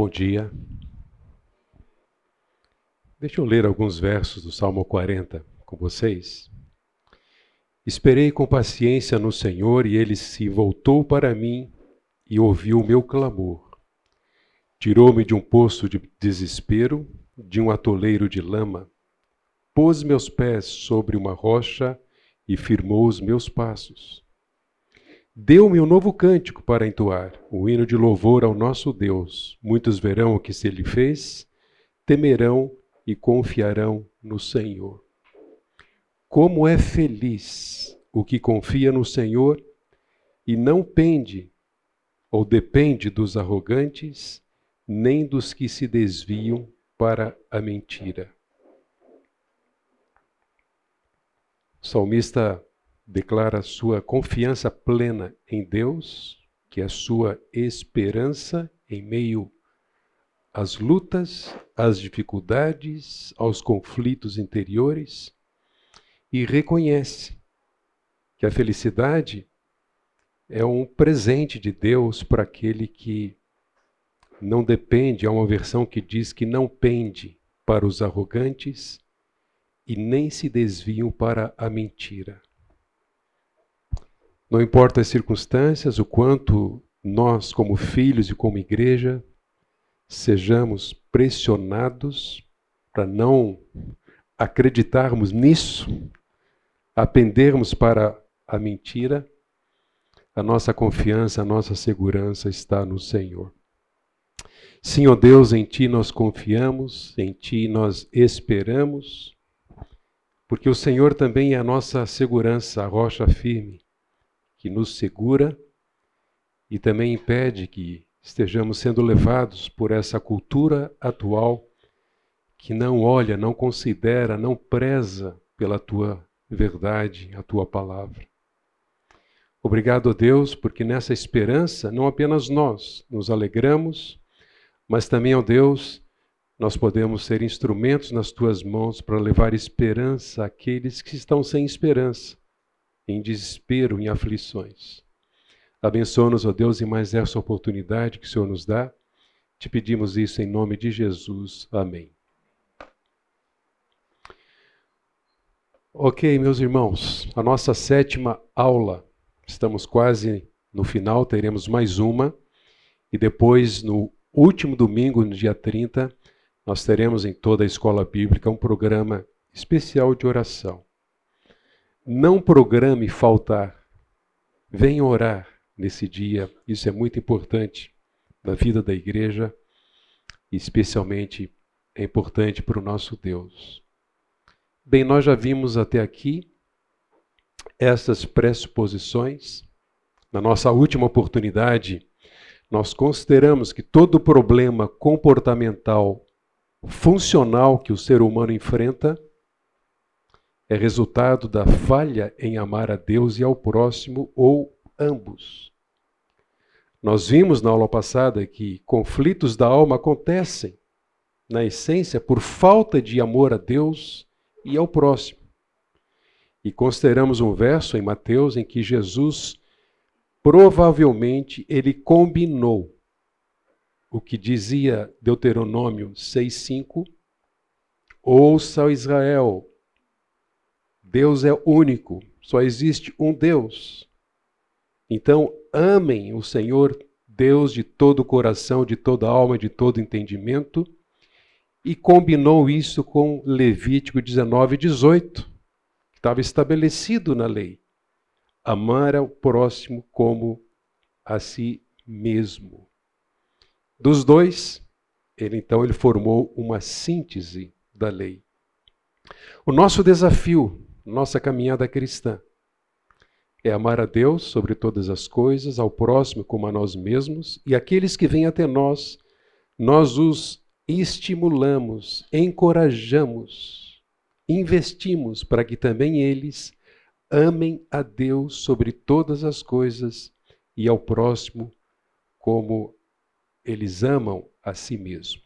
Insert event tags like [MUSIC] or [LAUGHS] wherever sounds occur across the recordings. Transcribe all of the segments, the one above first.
Bom dia. Deixa eu ler alguns versos do Salmo 40 com vocês. Esperei com paciência no Senhor e ele se voltou para mim e ouviu o meu clamor. Tirou-me de um poço de desespero, de um atoleiro de lama, pôs meus pés sobre uma rocha e firmou os meus passos. Deu-me um novo cântico para entoar, o hino de louvor ao nosso Deus. Muitos verão o que se ele fez, temerão e confiarão no Senhor. Como é feliz o que confia no Senhor e não pende ou depende dos arrogantes, nem dos que se desviam para a mentira. O salmista declara sua confiança plena em Deus, que é sua esperança em meio às lutas, às dificuldades, aos conflitos interiores e reconhece que a felicidade é um presente de Deus para aquele que não depende, há uma versão que diz que não pende para os arrogantes e nem se desviam para a mentira. Não importa as circunstâncias, o quanto nós, como filhos e como igreja, sejamos pressionados para não acreditarmos nisso, apendermos para a mentira, a nossa confiança, a nossa segurança está no Senhor. Ó Deus, em Ti nós confiamos, em Ti nós esperamos, porque o Senhor também é a nossa segurança, a rocha firme, que nos segura e também impede que estejamos sendo levados por essa cultura atual que não olha, não considera, não preza pela Tua verdade, a tua palavra. Obrigado a Deus, porque nessa esperança, não apenas nós nos alegramos, mas também, ó Deus, nós podemos ser instrumentos nas tuas mãos para levar esperança àqueles que estão sem esperança, em desespero, em aflições. Abençoa-nos, ó Deus, em mais essa oportunidade que o Senhor nos dá. Te pedimos isso em nome de Jesus. Amém. Ok, meus irmãos, a nossa sétima aula, estamos quase no final, teremos mais uma, e depois, no último domingo, no dia 30, nós teremos em toda a escola bíblica um programa especial de oração. Não programe faltar, venha orar nesse dia, isso é muito importante na vida da igreja, especialmente é importante para o nosso Deus. Bem, nós já vimos até aqui essas pressuposições. Na nossa última oportunidade, nós consideramos que todo problema comportamental funcional que o ser humano enfrenta é resultado da falha em amar a Deus e ao próximo ou ambos. Nós vimos na aula passada que conflitos da alma acontecem, na essência, por falta de amor a Deus e ao próximo. E consideramos um verso em Mateus em que Jesus provavelmente ele combinou o que dizia Deuteronômio 6:5 Ouça Israel, Deus é único, só existe um Deus. Então, amem o Senhor Deus de todo o coração, de toda a alma, de todo entendimento e combinou isso com Levítico 19, 18, que estava estabelecido na lei. Amar ao próximo como a si mesmo. Dos dois, ele então ele formou uma síntese da lei. O nosso desafio, nossa caminhada cristã, é amar a Deus sobre todas as coisas, ao próximo como a nós mesmos, e aqueles que vêm até nós, nós os estimulamos, encorajamos, investimos para que também eles amem a Deus sobre todas as coisas e ao próximo como eles amam a si mesmo.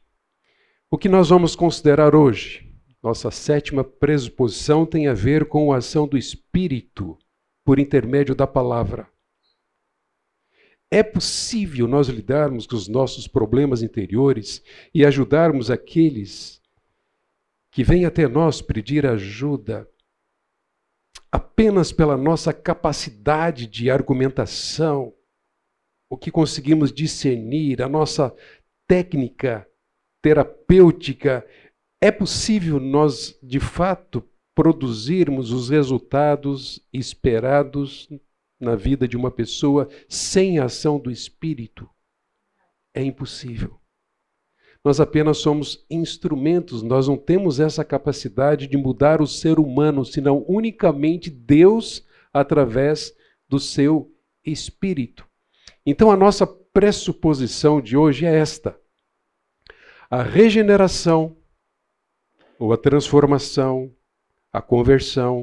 O que nós vamos considerar hoje? Nossa sétima pressuposição tem a ver com a ação do Espírito por intermédio da palavra. É possível nós lidarmos com os nossos problemas interiores e ajudarmos aqueles que vêm até nós pedir ajuda apenas pela nossa capacidade de argumentação, o que conseguimos discernir, a nossa técnica terapêutica, é possível nós, de fato, produzirmos os resultados esperados na vida de uma pessoa sem a ação do Espírito? É impossível. Nós apenas somos instrumentos, nós não temos essa capacidade de mudar o ser humano, senão unicamente Deus através do seu Espírito. Então a nossa pressuposição de hoje é esta: a regeneração, ou a transformação, a conversão,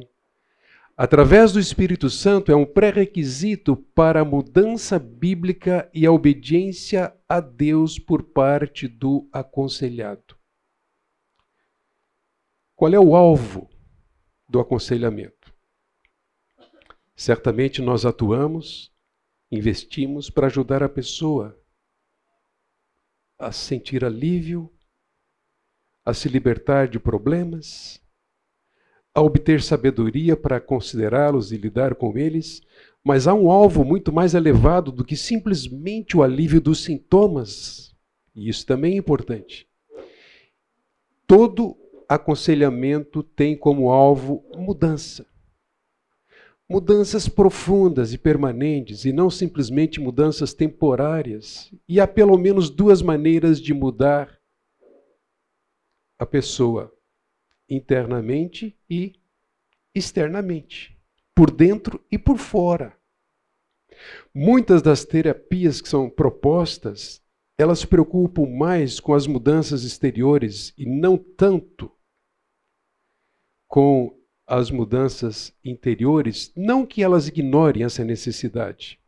através do Espírito Santo, é um pré-requisito para a mudança bíblica e a obediência a Deus por parte do aconselhado. Qual é o alvo do aconselhamento? Certamente nós atuamos, investimos para ajudar a pessoa a sentir alívio, a se libertar de problemas, a obter sabedoria para considerá-los e lidar com eles, mas há um alvo muito mais elevado do que simplesmente o alívio dos sintomas. E isso também é importante. Todo aconselhamento tem como alvo mudança. Mudanças profundas e permanentes, e não simplesmente mudanças temporárias. E há pelo menos duas maneiras de mudar a pessoa internamente e externamente, por dentro e por fora. Muitas das terapias que são propostas, elas se preocupam mais com as mudanças exteriores e não tanto com as mudanças interiores, não que elas ignorem essa necessidade,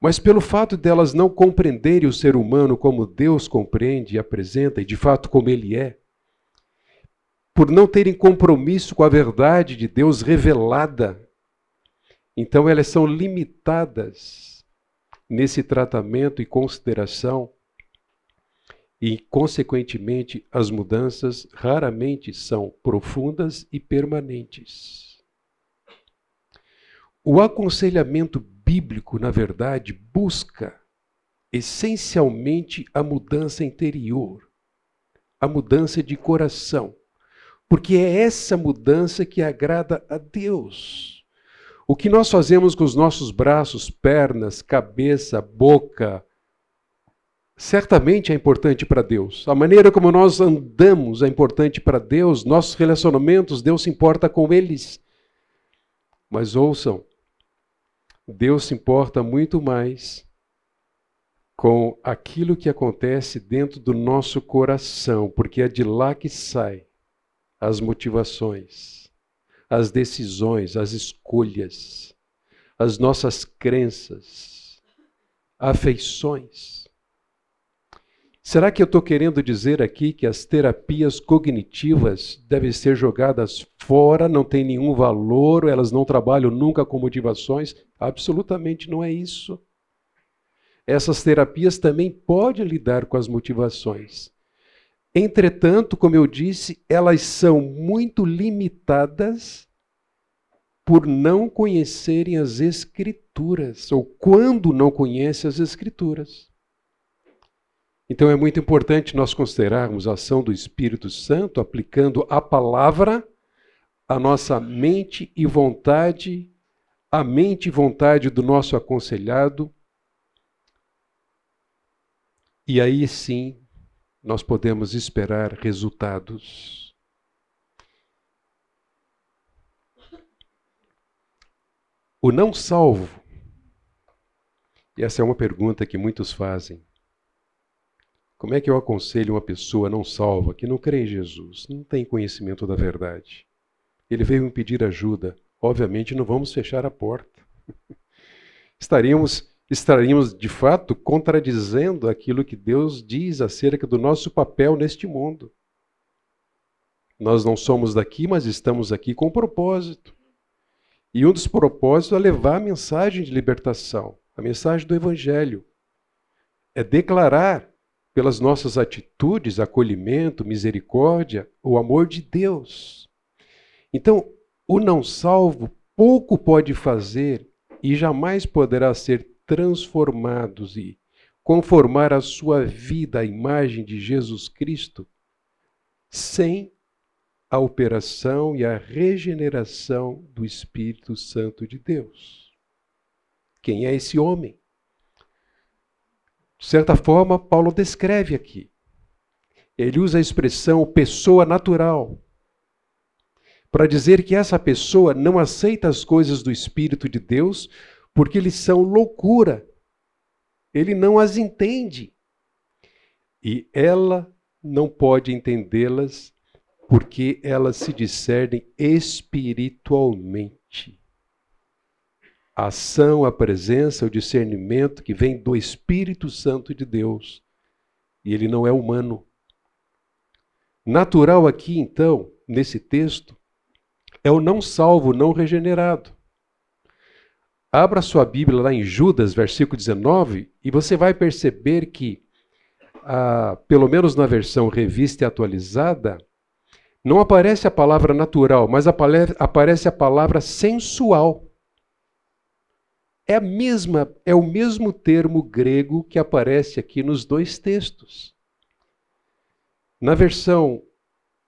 mas pelo fato delas não compreenderem o ser humano como Deus compreende e apresenta, e de fato como ele é, por não terem compromisso com a verdade de Deus revelada, então elas são limitadas nesse tratamento e consideração, e, consequentemente, as mudanças raramente são profundas e permanentes. O aconselhamento bíblico, na verdade, busca essencialmente a mudança interior, a mudança de coração. Porque é essa mudança que agrada a Deus. O que nós fazemos com os nossos braços, pernas, cabeça, boca, certamente é importante para Deus. A maneira como nós andamos é importante para Deus. Nossos relacionamentos, Deus se importa com eles. Mas ouçam, Deus se importa muito mais com aquilo que acontece dentro do nosso coração, porque é de lá que sai as motivações, as decisões, as escolhas, as nossas crenças, afeições. Será que eu estou querendo dizer aqui que as terapias cognitivas devem ser jogadas fora, não têm nenhum valor, elas não trabalham nunca com motivações? Absolutamente não é isso. Essas terapias também podem lidar com as motivações. Entretanto, como eu disse, elas são muito limitadas por não conhecerem as Escrituras, ou quando não conhecem as Escrituras. Então é muito importante nós considerarmos a ação do Espírito Santo aplicando a palavra à nossa mente e vontade, a mente e vontade do nosso aconselhado. E aí sim nós podemos esperar resultados. O não salvo, e essa é uma pergunta que muitos fazem. Como é que eu aconselho uma pessoa não salva, que não crê em Jesus, não tem conhecimento da verdade? Ele veio me pedir ajuda. Obviamente não vamos fechar a porta. [LAUGHS] Estaríamos estaríamos de fato contradizendo aquilo que Deus diz acerca do nosso papel neste mundo. Nós não somos daqui, mas estamos aqui com um propósito. E um dos propósitos é levar a mensagem de libertação. A mensagem do Evangelho é declarar pelas nossas atitudes, acolhimento, misericórdia, o amor de Deus. Então, o não salvo pouco pode fazer e jamais poderá ser transformado e conformar a sua vida à imagem de Jesus Cristo sem a operação e a regeneração do Espírito Santo de Deus. Quem é esse homem? De certa forma, Paulo descreve aqui. Ele usa a expressão pessoa natural para dizer que essa pessoa não aceita as coisas do Espírito de Deus porque eles são loucura. Ele não as entende. E ela não pode entendê-las porque elas se discernem espiritualmente. A ação, a presença, o discernimento que vem do Espírito Santo de Deus. E ele não é humano. Natural aqui, então, nesse texto, é o não salvo, não regenerado. Abra sua Bíblia lá em Judas, versículo 19, e você vai perceber que, ah, pelo menos na versão revista e atualizada, não aparece a palavra natural, mas aparece a palavra sensual. É a mesma, é o mesmo termo grego que aparece aqui nos dois textos. Na versão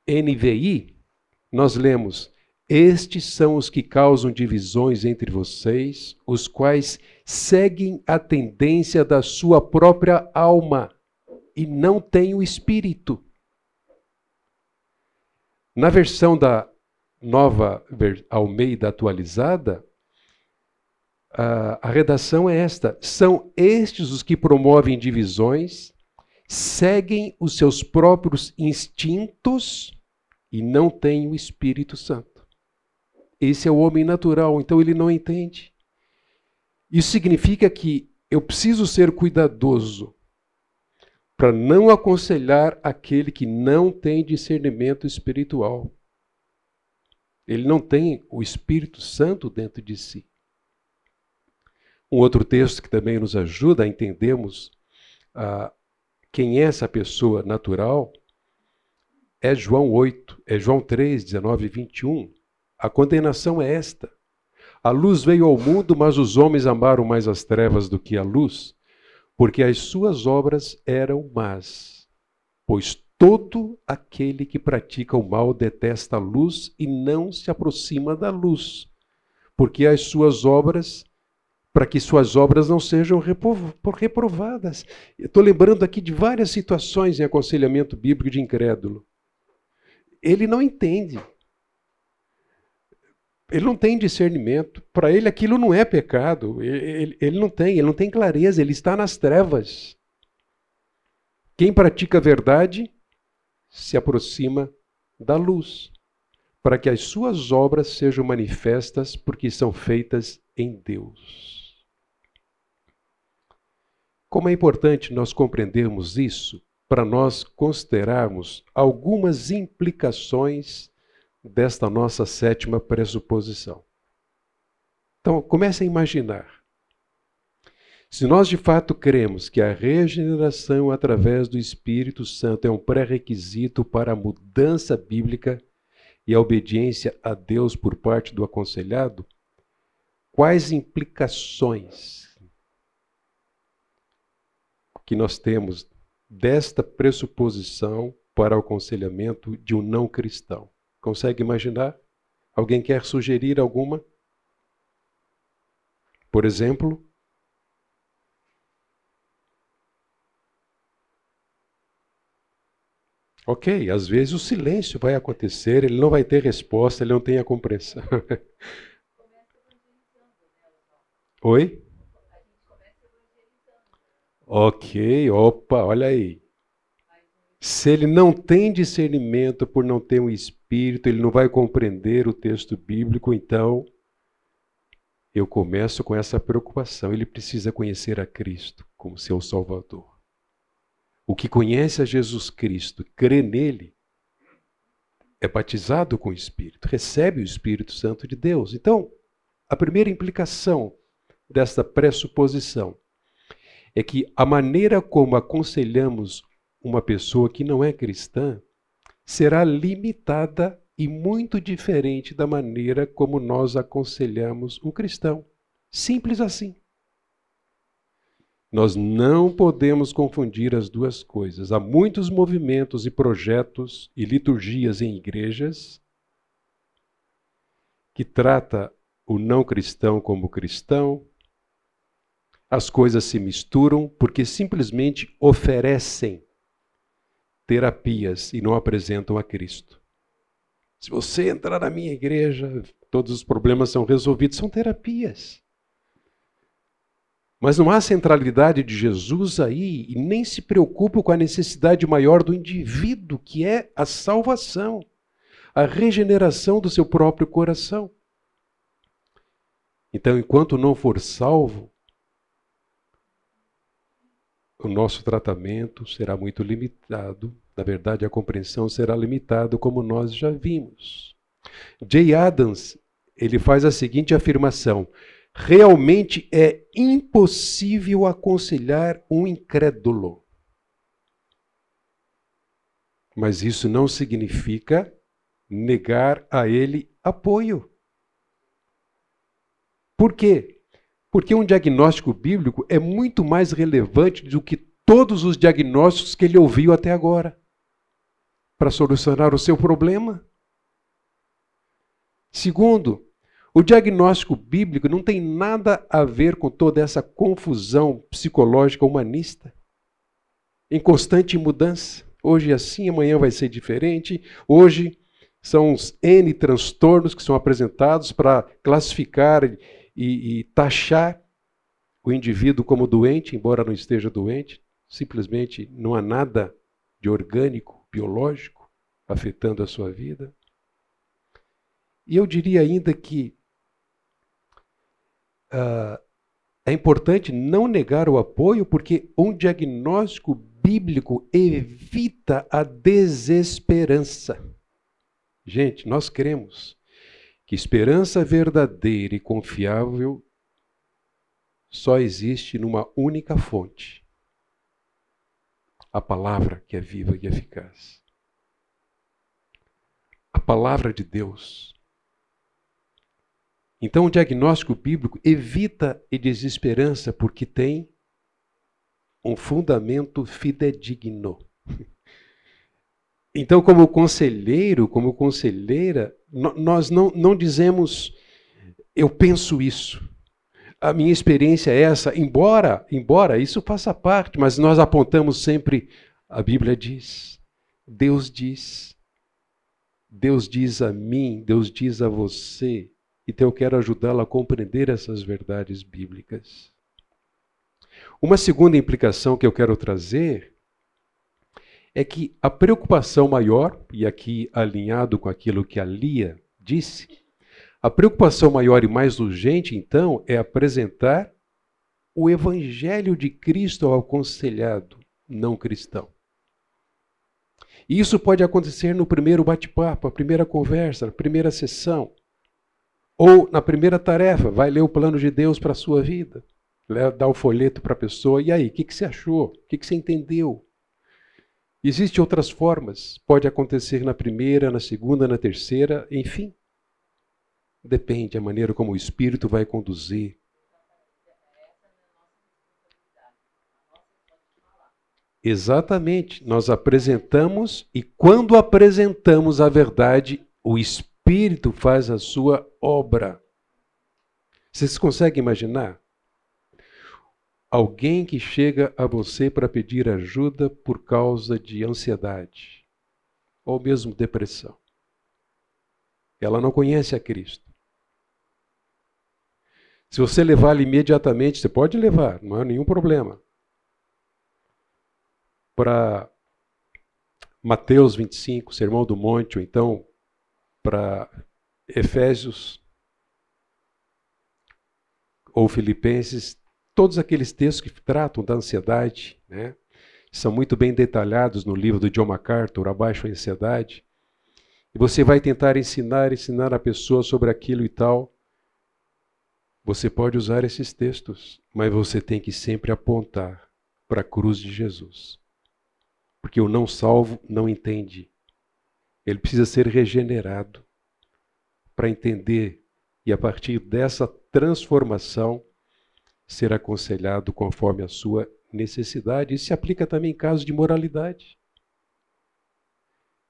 NVI, nós lemos: Estes são os que causam divisões entre vocês, os quais seguem a tendência da sua própria alma e não têm o espírito. Na versão da nova Almeida atualizada, a, redação é esta: são estes os que promovem divisões, seguem os seus próprios instintos e não têm o Espírito Santo. Esse é o homem natural, então ele não entende. Isso significa que eu preciso ser cuidadoso para não aconselhar aquele que não tem discernimento espiritual. Ele não tem o Espírito Santo dentro de si. Um outro texto que também nos ajuda a entendermos ah, quem é essa pessoa natural é João 8, é João 3, 19 e 21. A condenação é esta. A luz veio ao mundo, mas os homens amaram mais as trevas do que a luz, porque as suas obras eram más. Pois todo aquele que pratica o mal detesta a luz e não se aproxima da luz, porque as suas obras, para que suas obras não sejam reprovadas. Estou lembrando aqui de várias situações em aconselhamento bíblico de incrédulo. Ele não entende. Ele não tem discernimento. Para ele aquilo não é pecado. Ele, ele, não tem, ele não tem clareza, ele está nas trevas. Quem pratica a verdade se aproxima da luz, para que as suas obras sejam manifestas, porque são feitas em Deus. Como é importante nós compreendermos isso para nós considerarmos algumas implicações desta nossa sétima pressuposição. Então, comece a imaginar. Se nós de fato cremos que a regeneração através do Espírito Santo é um pré-requisito para a mudança bíblica e a obediência a Deus por parte do aconselhado, quais implicações que nós temos desta pressuposição para o aconselhamento de um não cristão? Consegue imaginar? Alguém quer sugerir alguma? Por exemplo, Ok, às vezes o silêncio vai acontecer, ele não vai ter resposta, ele não tem a compreensão. [LAUGHS] Oi? Ok, opa, olha aí. Se ele não tem discernimento por não ter um espírito, ele não vai compreender o texto bíblico, então eu começo com essa preocupação. Ele precisa conhecer a Cristo como seu Salvador. O que conhece a Jesus Cristo, crê nele, é batizado com o Espírito, recebe o Espírito Santo de Deus. Então, a primeira implicação dessa pressuposição é que a maneira como aconselhamos uma pessoa que não é cristã será limitada e muito diferente da maneira como nós aconselhamos um cristão. Simples assim. Nós não podemos confundir as duas coisas. Há muitos movimentos e projetos e liturgias em igrejas que trata o não cristão como cristão. As coisas se misturam porque simplesmente oferecem terapias e não apresentam a Cristo. Se você entrar na minha igreja, todos os problemas são resolvidos, são terapias. Mas não há centralidade de Jesus aí e nem se preocupa com a necessidade maior do indivíduo, que é a salvação, a regeneração do seu próprio coração. Então, enquanto não for salvo, o nosso tratamento será muito limitado. Na verdade, a compreensão será limitada, como nós já vimos. Jay Adams ele faz a seguinte afirmação: realmente é impossível aconselhar um incrédulo. Mas isso não significa negar a ele apoio. Por quê? Porque um diagnóstico bíblico é muito mais relevante do que todos os diagnósticos que ele ouviu até agora para solucionar o seu problema. Segundo, o diagnóstico bíblico não tem nada a ver com toda essa confusão psicológica humanista, em constante mudança. Hoje é assim, amanhã vai ser diferente. Hoje são os N transtornos que são apresentados para classificar e, e taxar o indivíduo como doente, embora não esteja doente. Simplesmente não há nada de orgânico, biológico, afetando a sua vida. E eu diria ainda que uh, é importante não negar o apoio, porque um diagnóstico bíblico evita a desesperança. Gente, nós cremos que esperança verdadeira e confiável só existe numa única fonte: a palavra que é viva e eficaz. A palavra de Deus então, o diagnóstico bíblico evita a desesperança porque tem um fundamento fidedigno. [LAUGHS] Então, como conselheiro, como conselheira, nós não, não dizemos eu penso isso. A minha experiência é essa, embora, embora isso faça parte, mas nós apontamos sempre a Bíblia diz, Deus diz. Deus diz a mim, Deus diz a você, então eu quero ajudá-la a compreender essas verdades bíblicas. Uma segunda implicação que eu quero trazer é que a preocupação maior, e aqui alinhado com aquilo que a Lia disse, a preocupação maior e mais urgente, então, é apresentar o Evangelho de Cristo ao aconselhado não cristão. E isso pode acontecer no primeiro bate-papo, a primeira conversa, a primeira sessão. Ou na primeira tarefa, vai ler o plano de Deus para a sua vida. Dá o folheto para a pessoa. E aí, o que, que você achou? O que, que você entendeu? Existem outras formas. Pode acontecer na primeira, na segunda, na terceira, enfim. Depende a maneira como o Espírito vai conduzir. Exatamente. Nós apresentamos e quando apresentamos a verdade, o Espírito faz a sua obra. Vocês conseguem imaginar? Alguém que chega a você para pedir ajuda por causa de ansiedade ou mesmo depressão. Ela não conhece a Cristo. Se você levá-la imediatamente, você pode levar, não há nenhum problema. Para Mateus 25, Sermão do Monte, ou então para Efésios ou Filipenses, todos aqueles textos que tratam da ansiedade, né, são muito bem detalhados no livro do John MacArthur, Abaixo a Ansiedade. E você vai tentar ensinar, ensinar a pessoa sobre aquilo e tal. Você pode usar esses textos, mas você tem que sempre apontar para a cruz de Jesus. Porque o não salvo não entende. Ele precisa ser regenerado para entender e, a partir dessa transformação, ser aconselhado conforme a sua necessidade. Isso se aplica também em casos de moralidade.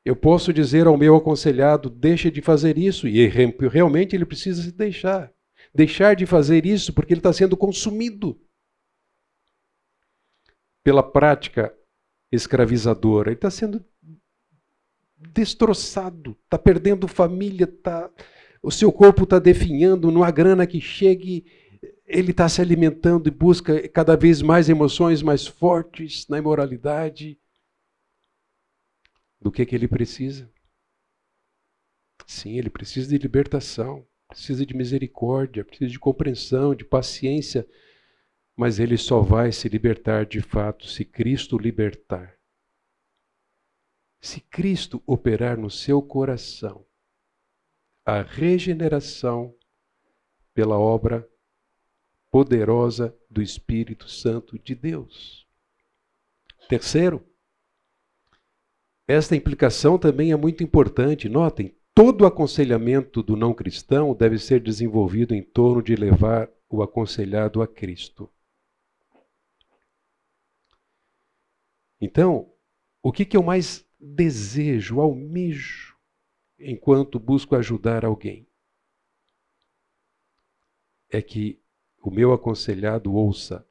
Eu posso dizer ao meu aconselhado: deixe de fazer isso, e realmente ele precisa se deixar deixar de fazer isso porque ele está sendo consumido pela prática escravizadora. Ele está sendo destroçado, está perdendo família, tá, o seu corpo está definhando, não há grana que chegue, ele está se alimentando e busca cada vez mais emoções mais fortes na imoralidade. Do que, que ele precisa? Sim, ele precisa de libertação precisa de misericórdia, precisa de compreensão, de paciência, mas ele só vai se libertar de fato se Cristo libertar. Se Cristo operar no seu coração a regeneração pela obra poderosa do Espírito Santo de Deus. Terceiro, esta implicação também é muito importante. Notem, Todo aconselhamento do não cristão deve ser desenvolvido em torno de levar o aconselhado a Cristo. Então, o que, que eu mais desejo, almejo, enquanto busco ajudar alguém? É que o meu aconselhado ouça: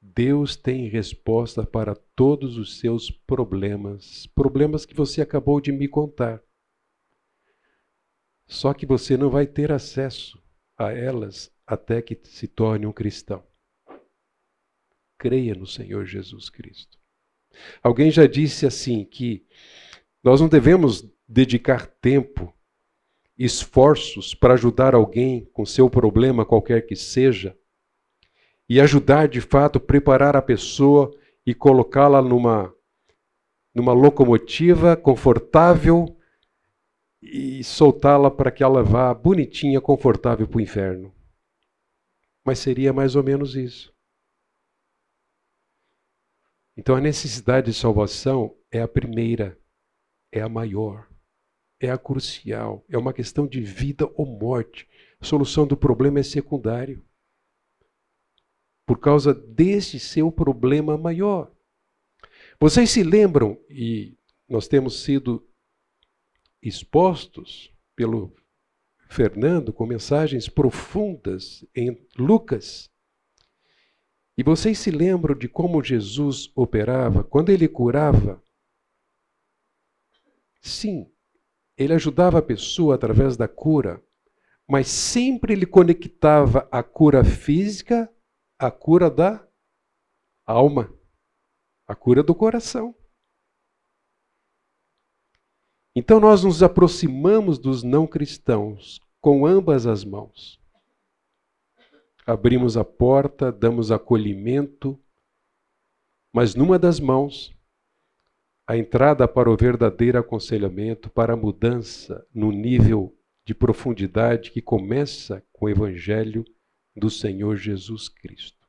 Deus tem resposta para todos os seus problemas, problemas que você acabou de me contar. Só que você não vai ter acesso a elas até que se torne um cristão. Creia no Senhor Jesus Cristo. Alguém já disse assim que nós não devemos dedicar tempo, esforços para ajudar alguém com seu problema qualquer que seja, e ajudar de fato, preparar a pessoa e colocá-la numa numa locomotiva confortável e soltá-la para que ela vá bonitinha, confortável para o inferno. Mas seria mais ou menos isso. Então a necessidade de salvação é a primeira, é a maior, é a crucial, é uma questão de vida ou morte. A solução do problema é secundário. Por causa desse seu problema maior. Vocês se lembram, e nós temos sido expostos pelo Fernando com mensagens profundas em Lucas. E vocês se lembram de como Jesus operava quando ele curava? Sim, ele ajudava a pessoa através da cura, mas sempre ele conectava a cura física à cura da alma, a cura do coração. Então nós nos aproximamos dos não cristãos com ambas as mãos. Abrimos a porta, damos acolhimento, mas numa das mãos, a entrada para o verdadeiro aconselhamento, para a mudança no nível de profundidade que começa com o Evangelho do Senhor Jesus Cristo.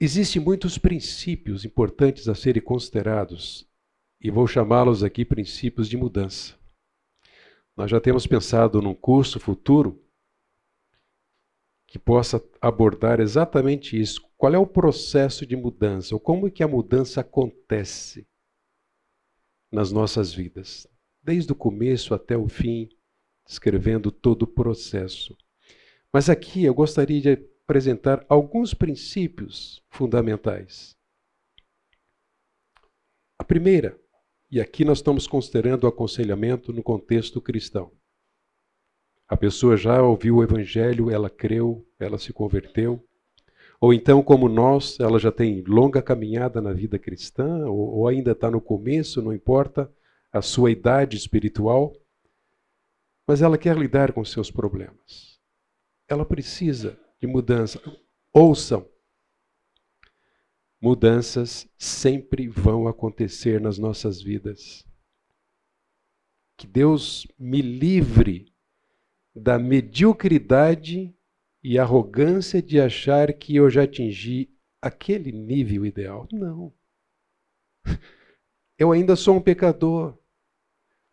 Existem muitos princípios importantes a serem considerados e vou chamá-los aqui princípios de mudança. Nós já temos pensado num curso futuro que possa abordar exatamente isso. Qual é o processo de mudança? Ou como é que a mudança acontece nas nossas vidas? Desde o começo até o fim, descrevendo todo o processo. Mas aqui eu gostaria de apresentar alguns princípios fundamentais. A primeira e aqui nós estamos considerando o aconselhamento no contexto cristão. A pessoa já ouviu o evangelho, ela creu, ela se converteu. Ou então, como nós, ela já tem longa caminhada na vida cristã, ou, ou ainda está no começo, não importa a sua idade espiritual, mas ela quer lidar com seus problemas. Ela precisa de mudança. Ouçam, Mudanças sempre vão acontecer nas nossas vidas. Que Deus me livre da mediocridade e arrogância de achar que eu já atingi aquele nível ideal. Não. [LAUGHS] Eu ainda sou um pecador.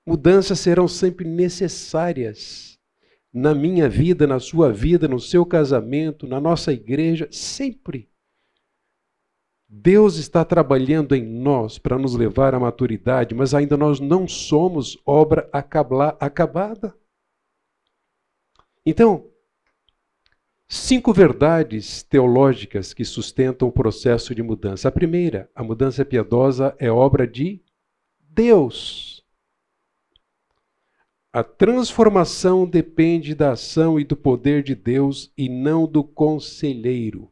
Mudanças serão sempre necessárias na minha vida, na sua vida, no seu casamento, na nossa igreja, sempre. Deus está trabalhando em nós para nos levar à maturidade, mas ainda nós não somos obra acabada. Então, cinco verdades teológicas que sustentam o processo de mudança. A primeira, a mudança piedosa é obra de Deus. A transformação depende da ação e do poder de Deus e não do conselheiro.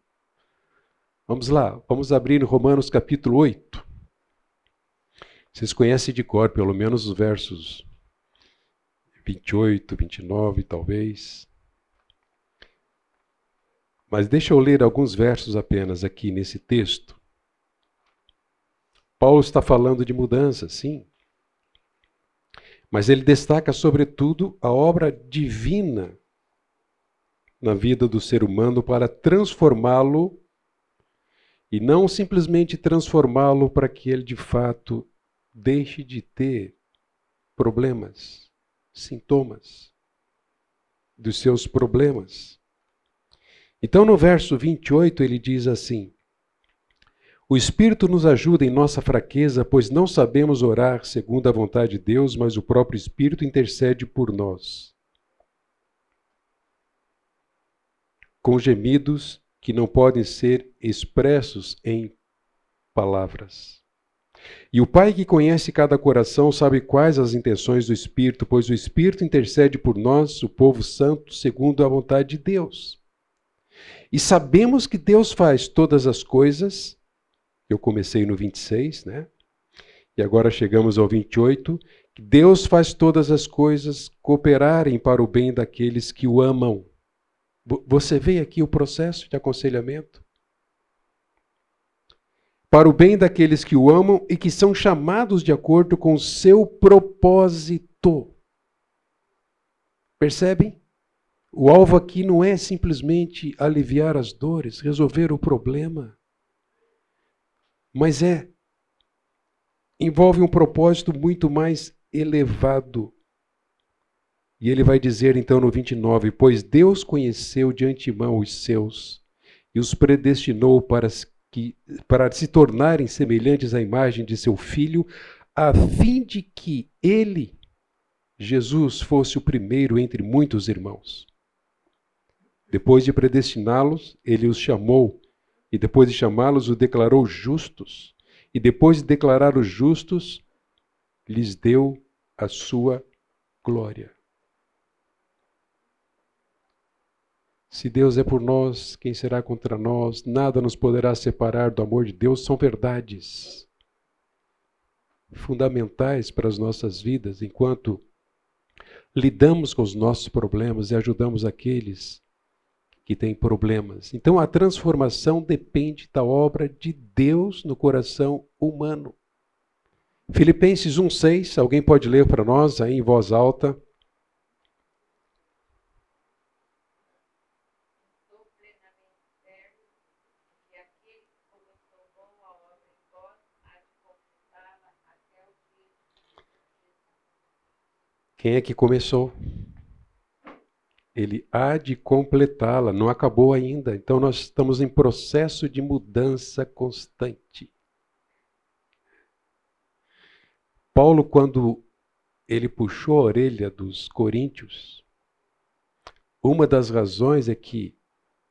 Vamos lá, vamos abrir Romanos capítulo 8. Vocês conhecem de cor, pelo menos os versos 28, 29, talvez. Mas deixa eu ler alguns versos apenas aqui nesse texto. Paulo está falando de mudança, sim. Mas ele destaca, sobretudo, a obra divina na vida do ser humano para transformá-lo e não simplesmente transformá-lo para que ele de fato deixe de ter problemas, sintomas dos seus problemas. Então, no verso 28, ele diz assim: o Espírito nos ajuda em nossa fraqueza, pois não sabemos orar segundo a vontade de Deus, mas o próprio Espírito intercede por nós. Com gemidos que não podem ser expressos em palavras. E o Pai que conhece cada coração sabe quais as intenções do Espírito, pois o Espírito intercede por nós, o povo santo, segundo a vontade de Deus. E sabemos que Deus faz todas as coisas eu comecei no 26, né? E agora chegamos ao 28. Deus faz todas as coisas cooperarem para o bem daqueles que o amam. Você vê aqui o processo de aconselhamento? Para o bem daqueles que o amam e que são chamados de acordo com o seu propósito. Percebem? O alvo aqui não é simplesmente aliviar as dores, resolver o problema mas é envolve um propósito muito mais elevado. E ele vai dizer então no 29: Pois Deus conheceu de antemão os seus e os predestinou para, que, para se tornarem semelhantes à imagem de seu filho, a fim de que ele, Jesus, fosse o primeiro entre muitos irmãos. Depois de predestiná-los, ele os chamou e depois de chamá-los, os declarou justos. E depois de declarar os justos, lhes deu a sua glória. Se Deus é por nós, quem será contra nós? Nada nos poderá separar do amor de Deus. São verdades fundamentais para as nossas vidas, enquanto lidamos com os nossos problemas e ajudamos aqueles que tem problemas. Então a transformação depende da obra de Deus no coração humano. Filipenses 1:6, alguém pode ler para nós aí em voz alta? Quem é que começou? Ele há de completá-la, não acabou ainda. Então nós estamos em processo de mudança constante. Paulo, quando ele puxou a orelha dos coríntios, uma das razões é que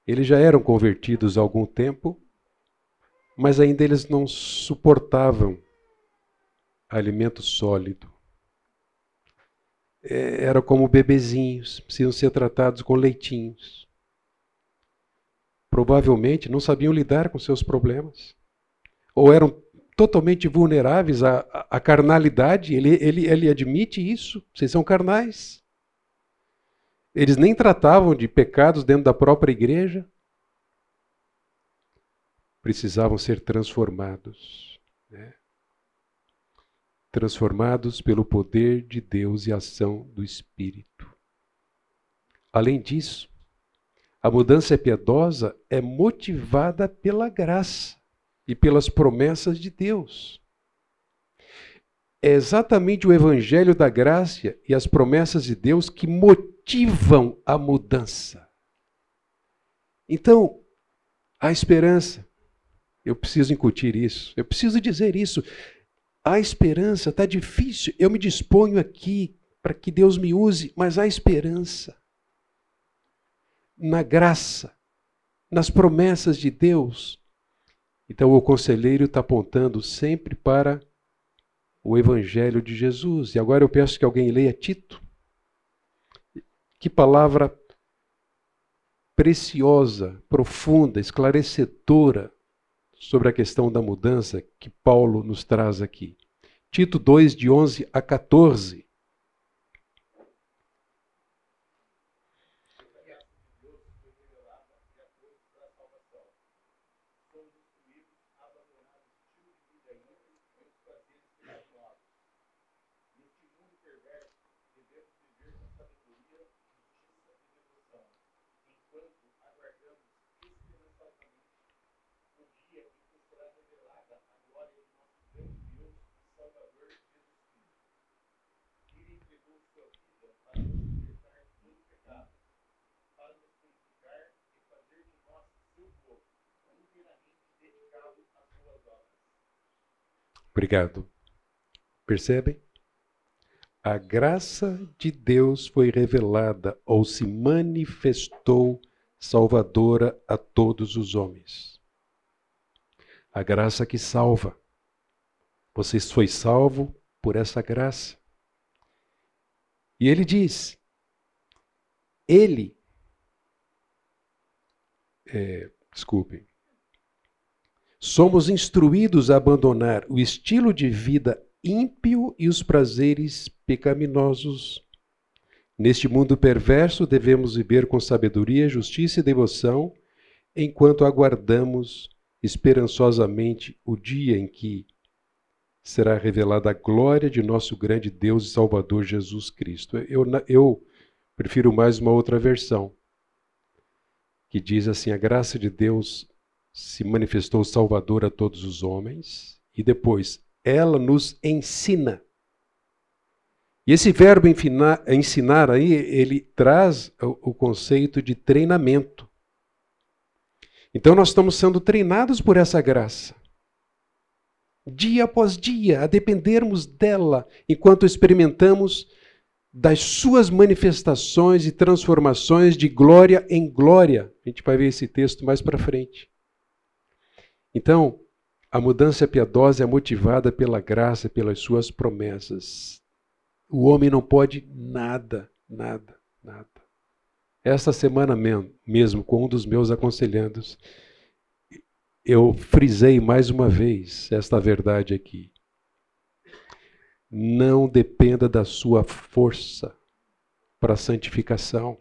eles já eram convertidos há algum tempo, mas ainda eles não suportavam alimento sólido. É, eram como bebezinhos, precisam ser tratados com leitinhos. Provavelmente não sabiam lidar com seus problemas. Ou eram totalmente vulneráveis à, à carnalidade. Ele, ele, ele admite isso. Vocês são carnais. Eles nem tratavam de pecados dentro da própria igreja. Precisavam ser transformados. Transformados pelo poder de Deus e ação do Espírito. Além disso, a mudança piedosa é motivada pela graça e pelas promessas de Deus. É exatamente o evangelho da graça e as promessas de Deus que motivam a mudança. Então, a esperança. Eu preciso incutir isso. Eu preciso dizer isso. A esperança está difícil. Eu me disponho aqui para que Deus me use, mas há esperança na graça, nas promessas de Deus. Então o conselheiro está apontando sempre para o Evangelho de Jesus. E agora eu peço que alguém leia Tito. Que palavra preciosa, profunda, esclarecedora sobre a questão da mudança que Paulo nos traz aqui. Tito 2, de 11 a 14. Obrigado. Percebem? A graça de Deus foi revelada ou se manifestou salvadora a todos os homens. A graça que salva. Você foi salvo por essa graça. E ele diz: Ele, é, desculpem, Somos instruídos a abandonar o estilo de vida ímpio e os prazeres pecaminosos. Neste mundo perverso, devemos viver com sabedoria, justiça e devoção, enquanto aguardamos esperançosamente o dia em que será revelada a glória de nosso grande Deus e Salvador Jesus Cristo. Eu, eu prefiro mais uma outra versão, que diz assim: a graça de Deus se manifestou Salvador a todos os homens, e depois ela nos ensina. E esse verbo ensinar, ensinar aí, ele traz o, o conceito de treinamento. Então nós estamos sendo treinados por essa graça. Dia após dia, a dependermos dela, enquanto experimentamos das suas manifestações e transformações de glória em glória. A gente vai ver esse texto mais para frente. Então, a mudança piedosa é motivada pela graça, pelas suas promessas. O homem não pode nada, nada, nada. Esta semana mesmo, com um dos meus aconselhandos, eu frisei mais uma vez esta verdade aqui. Não dependa da sua força para a santificação.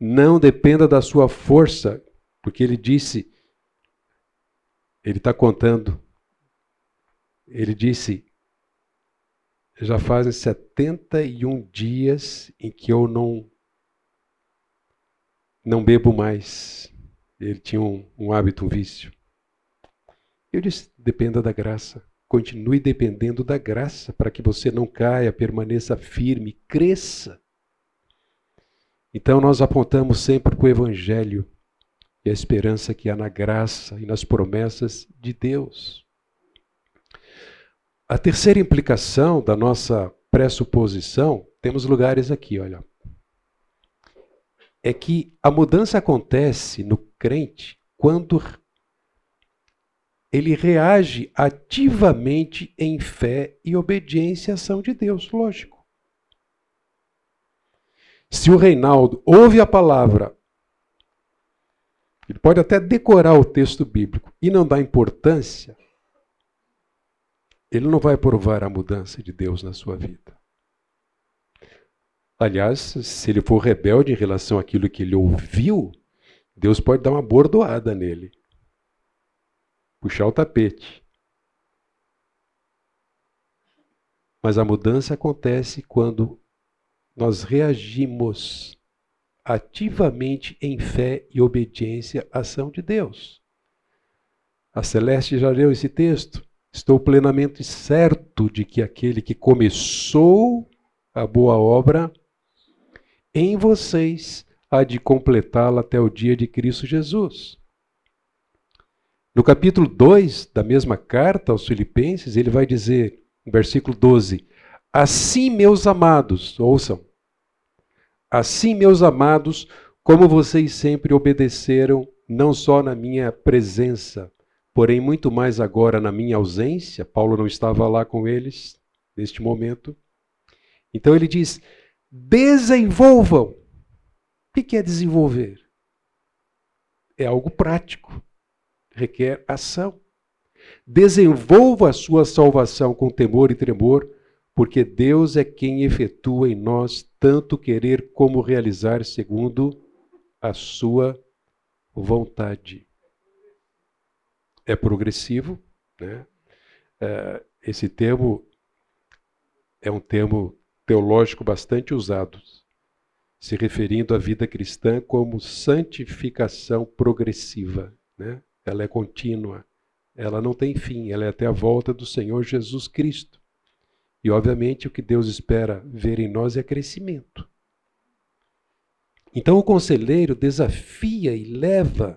Não dependa da sua força, porque ele disse ele está contando. Ele disse: já fazem 71 dias em que eu não não bebo mais. Ele tinha um, um hábito, um vício. Eu disse: dependa da graça. Continue dependendo da graça para que você não caia, permaneça firme, cresça. Então nós apontamos sempre para o Evangelho a esperança que há na graça e nas promessas de Deus. A terceira implicação da nossa pressuposição, temos lugares aqui, olha. É que a mudança acontece no crente quando ele reage ativamente em fé e obediência à ação de Deus, lógico. Se o Reinaldo ouve a palavra, ele pode até decorar o texto bíblico e não dar importância, ele não vai provar a mudança de Deus na sua vida. Aliás, se ele for rebelde em relação àquilo que ele ouviu, Deus pode dar uma bordoada nele. Puxar o tapete. Mas a mudança acontece quando nós reagimos ativamente em fé e obediência à ação de Deus. A Celeste já leu esse texto. Estou plenamente certo de que aquele que começou a boa obra em vocês há de completá-la até o dia de Cristo Jesus. No capítulo 2 da mesma carta aos Filipenses, ele vai dizer, no versículo 12: Assim, meus amados, ouçam, assim, meus amados, como vocês sempre obedeceram, não só na minha presença, porém muito mais agora na minha ausência. Paulo não estava lá com eles neste momento. Então ele diz: desenvolvam. O que é desenvolver? É algo prático, requer ação. Desenvolva a sua salvação com temor e tremor, porque Deus é quem efetua em nós tanto querer como realizar segundo a sua vontade. É progressivo, né? É, esse termo é um termo teológico bastante usado, se referindo à vida cristã como santificação progressiva. Né? Ela é contínua, ela não tem fim, ela é até a volta do Senhor Jesus Cristo. E, obviamente, o que Deus espera ver em nós é crescimento. Então, o conselheiro desafia e leva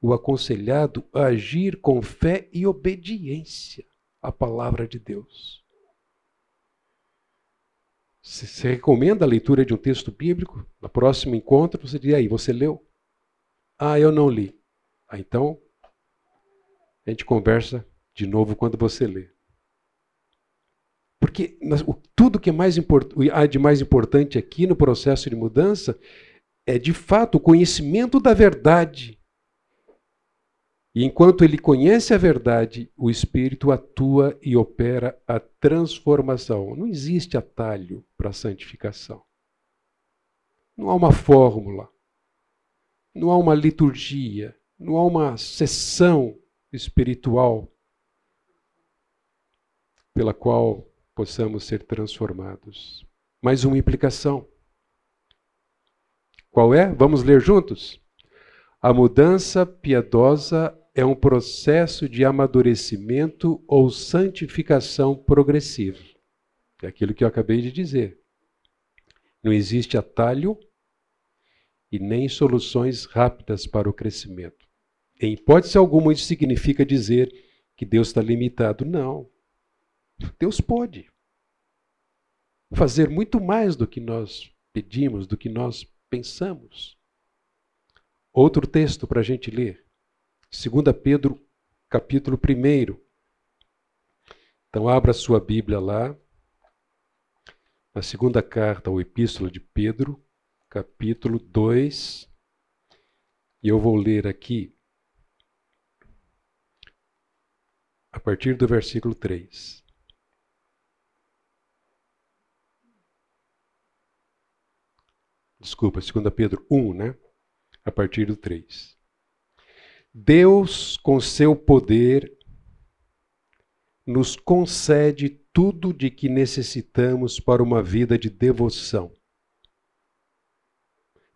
o aconselhado a agir com fé e obediência à palavra de Deus. Você recomenda a leitura de um texto bíblico? No próximo encontro, você diz, aí, você leu? Ah, eu não li. Ah, então, a gente conversa de novo quando você lê. Porque tudo que é mais há de mais importante aqui no processo de mudança é, de fato, o conhecimento da verdade e enquanto ele conhece a verdade, o Espírito atua e opera a transformação. Não existe atalho para a santificação. Não há uma fórmula. Não há uma liturgia. Não há uma sessão espiritual pela qual possamos ser transformados. Mais uma implicação. Qual é? Vamos ler juntos? A mudança piedosa é um processo de amadurecimento ou santificação progressivo. É aquilo que eu acabei de dizer. Não existe atalho e nem soluções rápidas para o crescimento. Em hipótese alguma, isso significa dizer que Deus está limitado. Não. Deus pode fazer muito mais do que nós pedimos, do que nós pensamos. Outro texto para a gente ler. 2 Pedro, capítulo 1. Então, abra sua Bíblia lá, na segunda carta ou epístola de Pedro, capítulo 2. E eu vou ler aqui a partir do versículo 3. Desculpa, 2 Pedro 1, né? A partir do 3. Deus, com seu poder, nos concede tudo de que necessitamos para uma vida de devoção.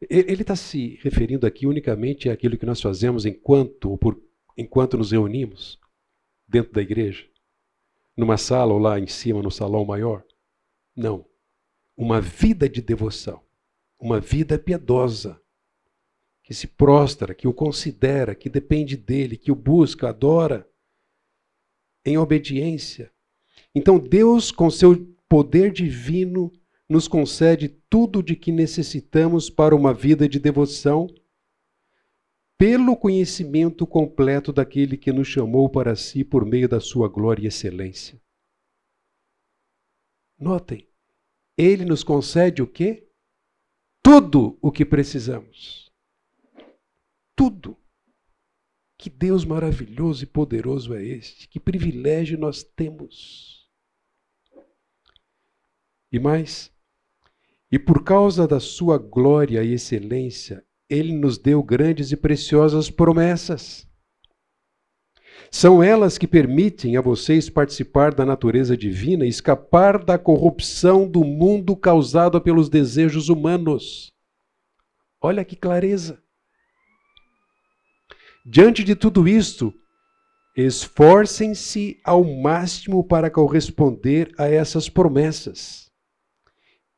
Ele está se referindo aqui unicamente àquilo que nós fazemos enquanto, por, enquanto nos reunimos dentro da igreja, numa sala ou lá em cima, no salão maior? Não. Uma vida de devoção, uma vida piedosa, que se prostra, que o considera, que depende dele, que o busca, adora, em obediência. Então Deus, com seu poder divino, nos concede tudo de que necessitamos para uma vida de devoção, pelo conhecimento completo daquele que nos chamou para si por meio da sua glória e excelência. Notem, ele nos concede o quê? Tudo o que precisamos tudo. Que Deus maravilhoso e poderoso é este? Que privilégio nós temos. E mais, e por causa da sua glória e excelência, ele nos deu grandes e preciosas promessas. São elas que permitem a vocês participar da natureza divina e escapar da corrupção do mundo causada pelos desejos humanos. Olha que clareza. Diante de tudo isto, esforcem-se ao máximo para corresponder a essas promessas.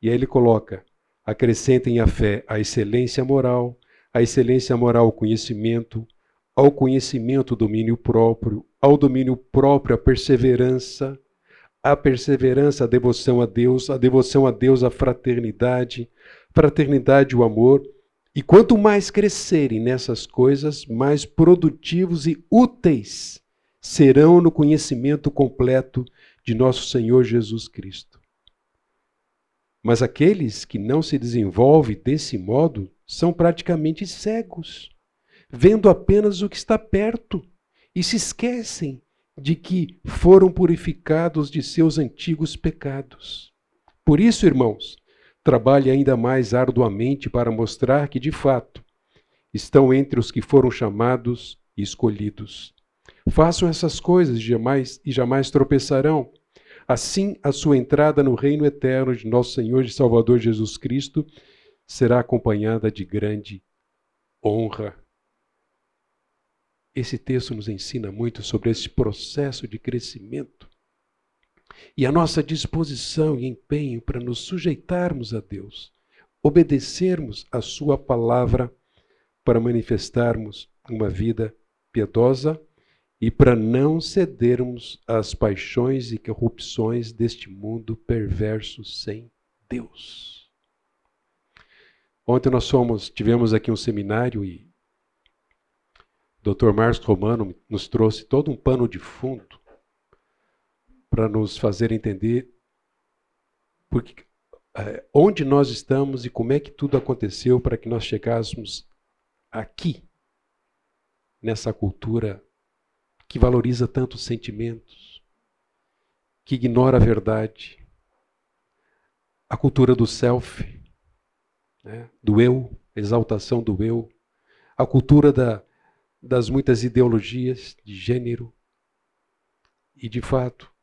E aí ele coloca: acrescentem à fé a excelência moral, a excelência moral o conhecimento, ao conhecimento o domínio próprio, ao domínio próprio a perseverança, a perseverança a devoção a Deus, a devoção a Deus a fraternidade, fraternidade o amor. E quanto mais crescerem nessas coisas, mais produtivos e úteis serão no conhecimento completo de nosso Senhor Jesus Cristo. Mas aqueles que não se desenvolvem desse modo são praticamente cegos, vendo apenas o que está perto e se esquecem de que foram purificados de seus antigos pecados. Por isso, irmãos, trabalhe ainda mais arduamente para mostrar que, de fato, estão entre os que foram chamados e escolhidos. Façam essas coisas jamais, e jamais tropeçarão. Assim, a sua entrada no reino eterno de nosso Senhor e Salvador Jesus Cristo será acompanhada de grande honra. Esse texto nos ensina muito sobre esse processo de crescimento e a nossa disposição e empenho para nos sujeitarmos a Deus, obedecermos a Sua palavra para manifestarmos uma vida piedosa e para não cedermos às paixões e corrupções deste mundo perverso sem Deus. Ontem nós fomos, tivemos aqui um seminário e Dr. Márcio Romano nos trouxe todo um pano de fundo para nos fazer entender porque, é, onde nós estamos e como é que tudo aconteceu para que nós chegássemos aqui, nessa cultura que valoriza tanto os sentimentos, que ignora a verdade, a cultura do self, né, do eu, exaltação do eu, a cultura da, das muitas ideologias de gênero. E, de fato,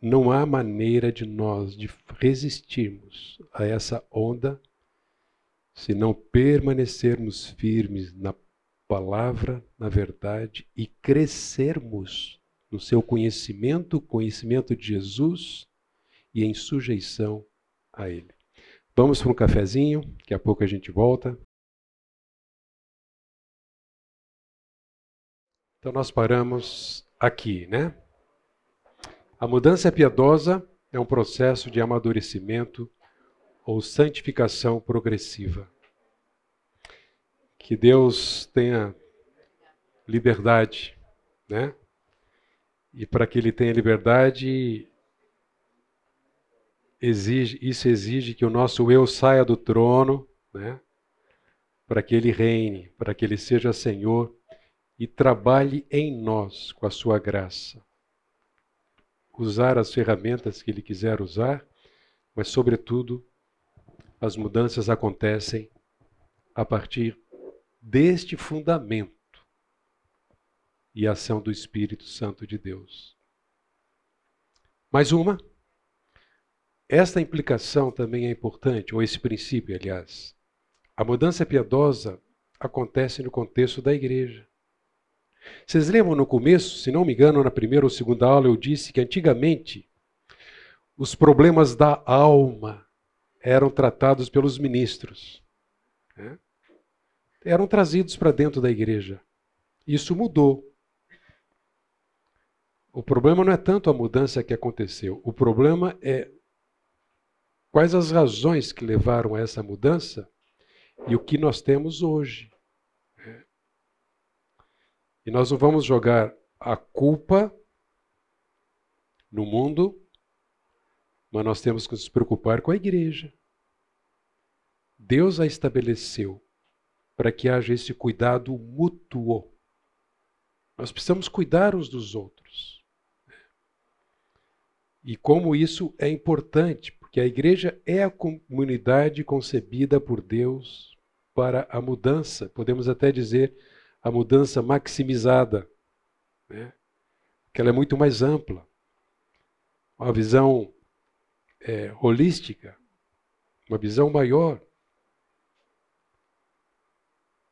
não há maneira de nós de resistirmos a essa onda se não permanecermos firmes na palavra, na verdade, e crescermos no seu conhecimento, conhecimento de Jesus e em sujeição a Ele. Vamos para um cafezinho, daqui a pouco a gente volta. Então nós paramos aqui, né? A mudança piedosa é um processo de amadurecimento ou santificação progressiva. Que Deus tenha liberdade, né? E para que ele tenha liberdade, exige, isso exige que o nosso eu saia do trono, né? Para que ele reine, para que ele seja Senhor e trabalhe em nós com a sua graça. Usar as ferramentas que ele quiser usar, mas sobretudo as mudanças acontecem a partir deste fundamento e ação do Espírito Santo de Deus. Mais uma. Esta implicação também é importante, ou esse princípio, aliás. A mudança piedosa acontece no contexto da igreja. Vocês lembram no começo, se não me engano, na primeira ou segunda aula, eu disse que antigamente os problemas da alma eram tratados pelos ministros. Né? Eram trazidos para dentro da igreja. Isso mudou. O problema não é tanto a mudança que aconteceu, o problema é quais as razões que levaram a essa mudança e o que nós temos hoje. E nós não vamos jogar a culpa no mundo, mas nós temos que nos preocupar com a igreja. Deus a estabeleceu para que haja esse cuidado mútuo. Nós precisamos cuidar uns dos outros. E como isso é importante, porque a igreja é a comunidade concebida por Deus para a mudança, podemos até dizer a mudança maximizada, né? que ela é muito mais ampla. Uma visão é, holística, uma visão maior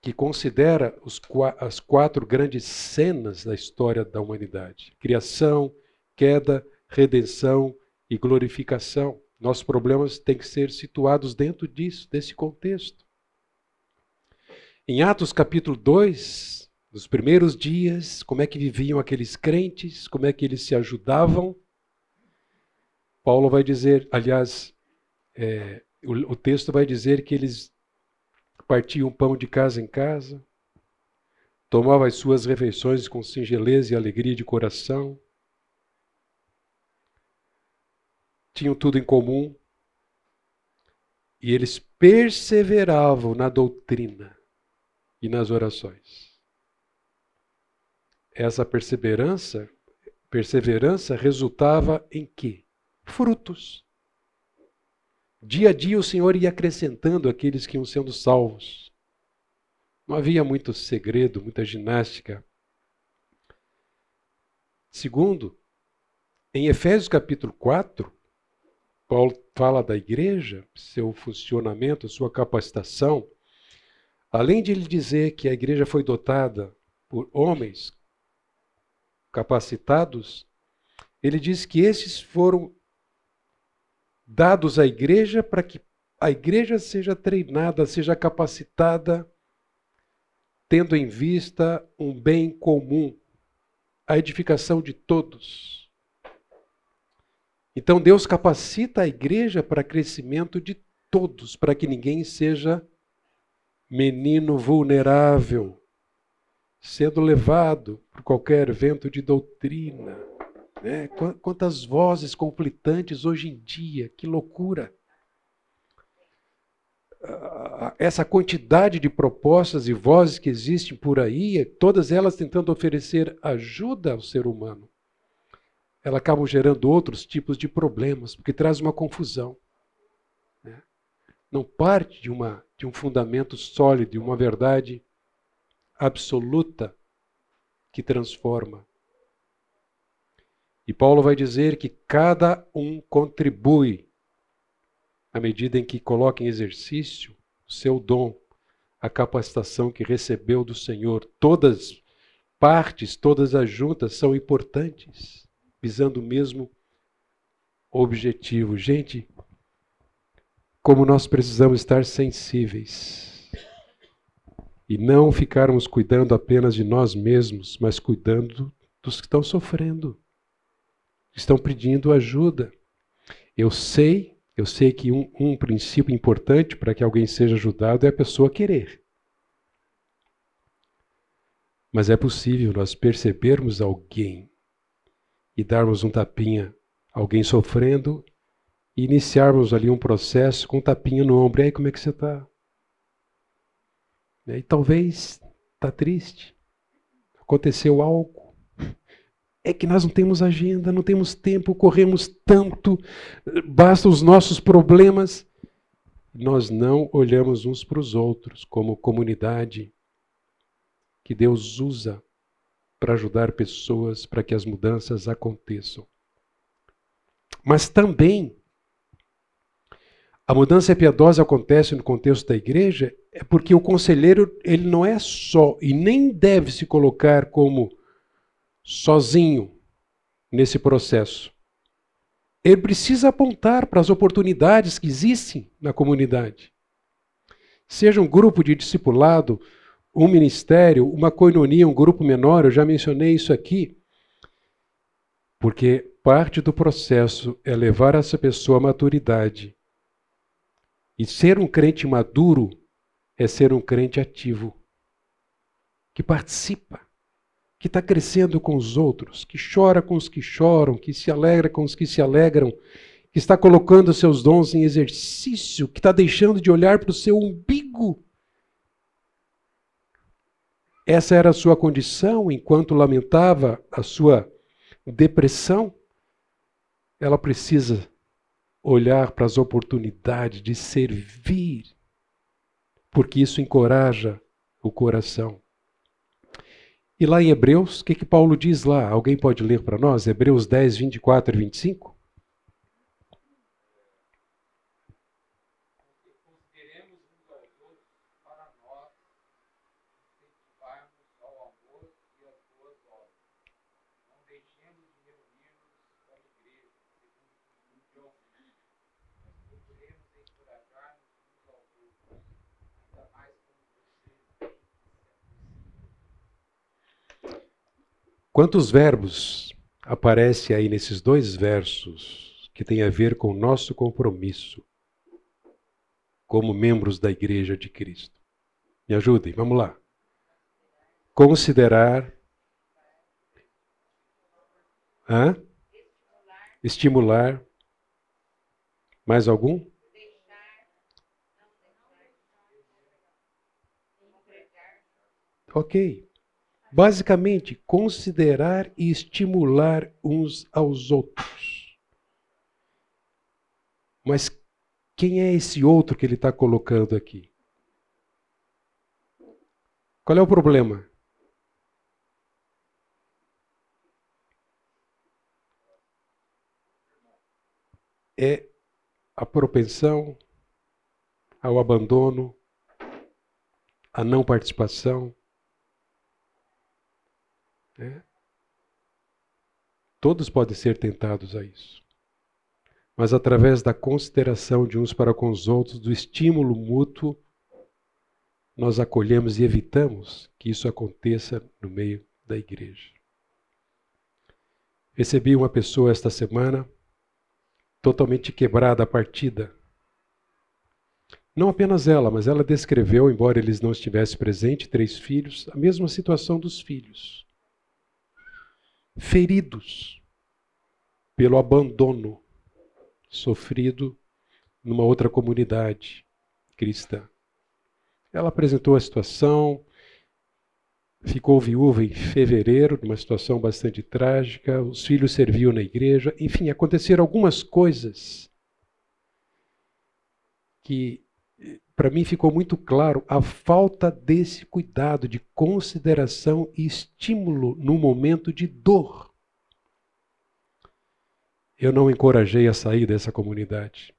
que considera os, as quatro grandes cenas da história da humanidade: criação, queda, redenção e glorificação. Nossos problemas têm que ser situados dentro disso, desse contexto. Em Atos capítulo 2, nos primeiros dias, como é que viviam aqueles crentes, como é que eles se ajudavam. Paulo vai dizer, aliás, é, o, o texto vai dizer que eles partiam pão de casa em casa, tomavam as suas refeições com singeleza e alegria de coração, tinham tudo em comum e eles perseveravam na doutrina e nas orações. Essa perseverança, perseverança resultava em quê? Frutos. Dia a dia o Senhor ia acrescentando aqueles que iam sendo salvos. Não havia muito segredo, muita ginástica. Segundo, em Efésios capítulo 4, Paulo fala da igreja, seu funcionamento, sua capacitação. Além de ele dizer que a igreja foi dotada por homens capacitados, ele diz que esses foram dados à igreja para que a igreja seja treinada, seja capacitada, tendo em vista um bem comum, a edificação de todos. Então Deus capacita a igreja para crescimento de todos, para que ninguém seja menino vulnerável, sendo levado por qualquer vento de doutrina. Né? Quantas vozes conflitantes hoje em dia, que loucura! Essa quantidade de propostas e vozes que existem por aí, todas elas tentando oferecer ajuda ao ser humano ela acaba gerando outros tipos de problemas, porque traz uma confusão. Né? Não parte de, uma, de um fundamento sólido, de uma verdade absoluta que transforma. E Paulo vai dizer que cada um contribui à medida em que coloca em exercício o seu dom, a capacitação que recebeu do Senhor. Todas partes, todas as juntas são importantes visando o mesmo objetivo. Gente, como nós precisamos estar sensíveis e não ficarmos cuidando apenas de nós mesmos, mas cuidando dos que estão sofrendo, estão pedindo ajuda. Eu sei, eu sei que um, um princípio importante para que alguém seja ajudado é a pessoa querer. Mas é possível nós percebermos alguém e darmos um tapinha alguém sofrendo e iniciarmos ali um processo com um tapinha no ombro. E aí, como é que você está? E talvez está triste. Aconteceu algo. É que nós não temos agenda, não temos tempo, corremos tanto, basta os nossos problemas. Nós não olhamos uns para os outros como comunidade que Deus usa para ajudar pessoas para que as mudanças aconteçam. Mas também a mudança piedosa acontece no contexto da igreja é porque o conselheiro ele não é só e nem deve se colocar como sozinho nesse processo. Ele precisa apontar para as oportunidades que existem na comunidade. Seja um grupo de discipulado, um ministério, uma coinonia, um grupo menor, eu já mencionei isso aqui, porque parte do processo é levar essa pessoa à maturidade. E ser um crente maduro é ser um crente ativo, que participa, que está crescendo com os outros, que chora com os que choram, que se alegra com os que se alegram, que está colocando seus dons em exercício, que está deixando de olhar para o seu umbigo essa era a sua condição enquanto lamentava a sua depressão. Ela precisa olhar para as oportunidades de servir, porque isso encoraja o coração. E lá em Hebreus, o que, que Paulo diz lá? Alguém pode ler para nós? Hebreus 10, 24 e 25? Quantos verbos aparecem aí nesses dois versos que tem a ver com o nosso compromisso como membros da Igreja de Cristo? Me ajudem, vamos lá. Considerar. Hã? Estimular. Mais algum? Ok. Basicamente, considerar e estimular uns aos outros. Mas quem é esse outro que ele está colocando aqui? Qual é o problema? É a propensão ao abandono, à não participação, né? Todos podem ser tentados a isso. Mas através da consideração de uns para com os outros, do estímulo mútuo, nós acolhemos e evitamos que isso aconteça no meio da igreja. Recebi uma pessoa esta semana totalmente quebrada a partida. Não apenas ela, mas ela descreveu, embora eles não estivessem presentes, três filhos, a mesma situação dos filhos feridos pelo abandono sofrido numa outra comunidade cristã. Ela apresentou a situação, ficou viúva em fevereiro, numa situação bastante trágica, os filhos serviam na igreja, enfim, aconteceram algumas coisas que para mim ficou muito claro a falta desse cuidado, de consideração e estímulo no momento de dor. Eu não encorajei a sair dessa comunidade,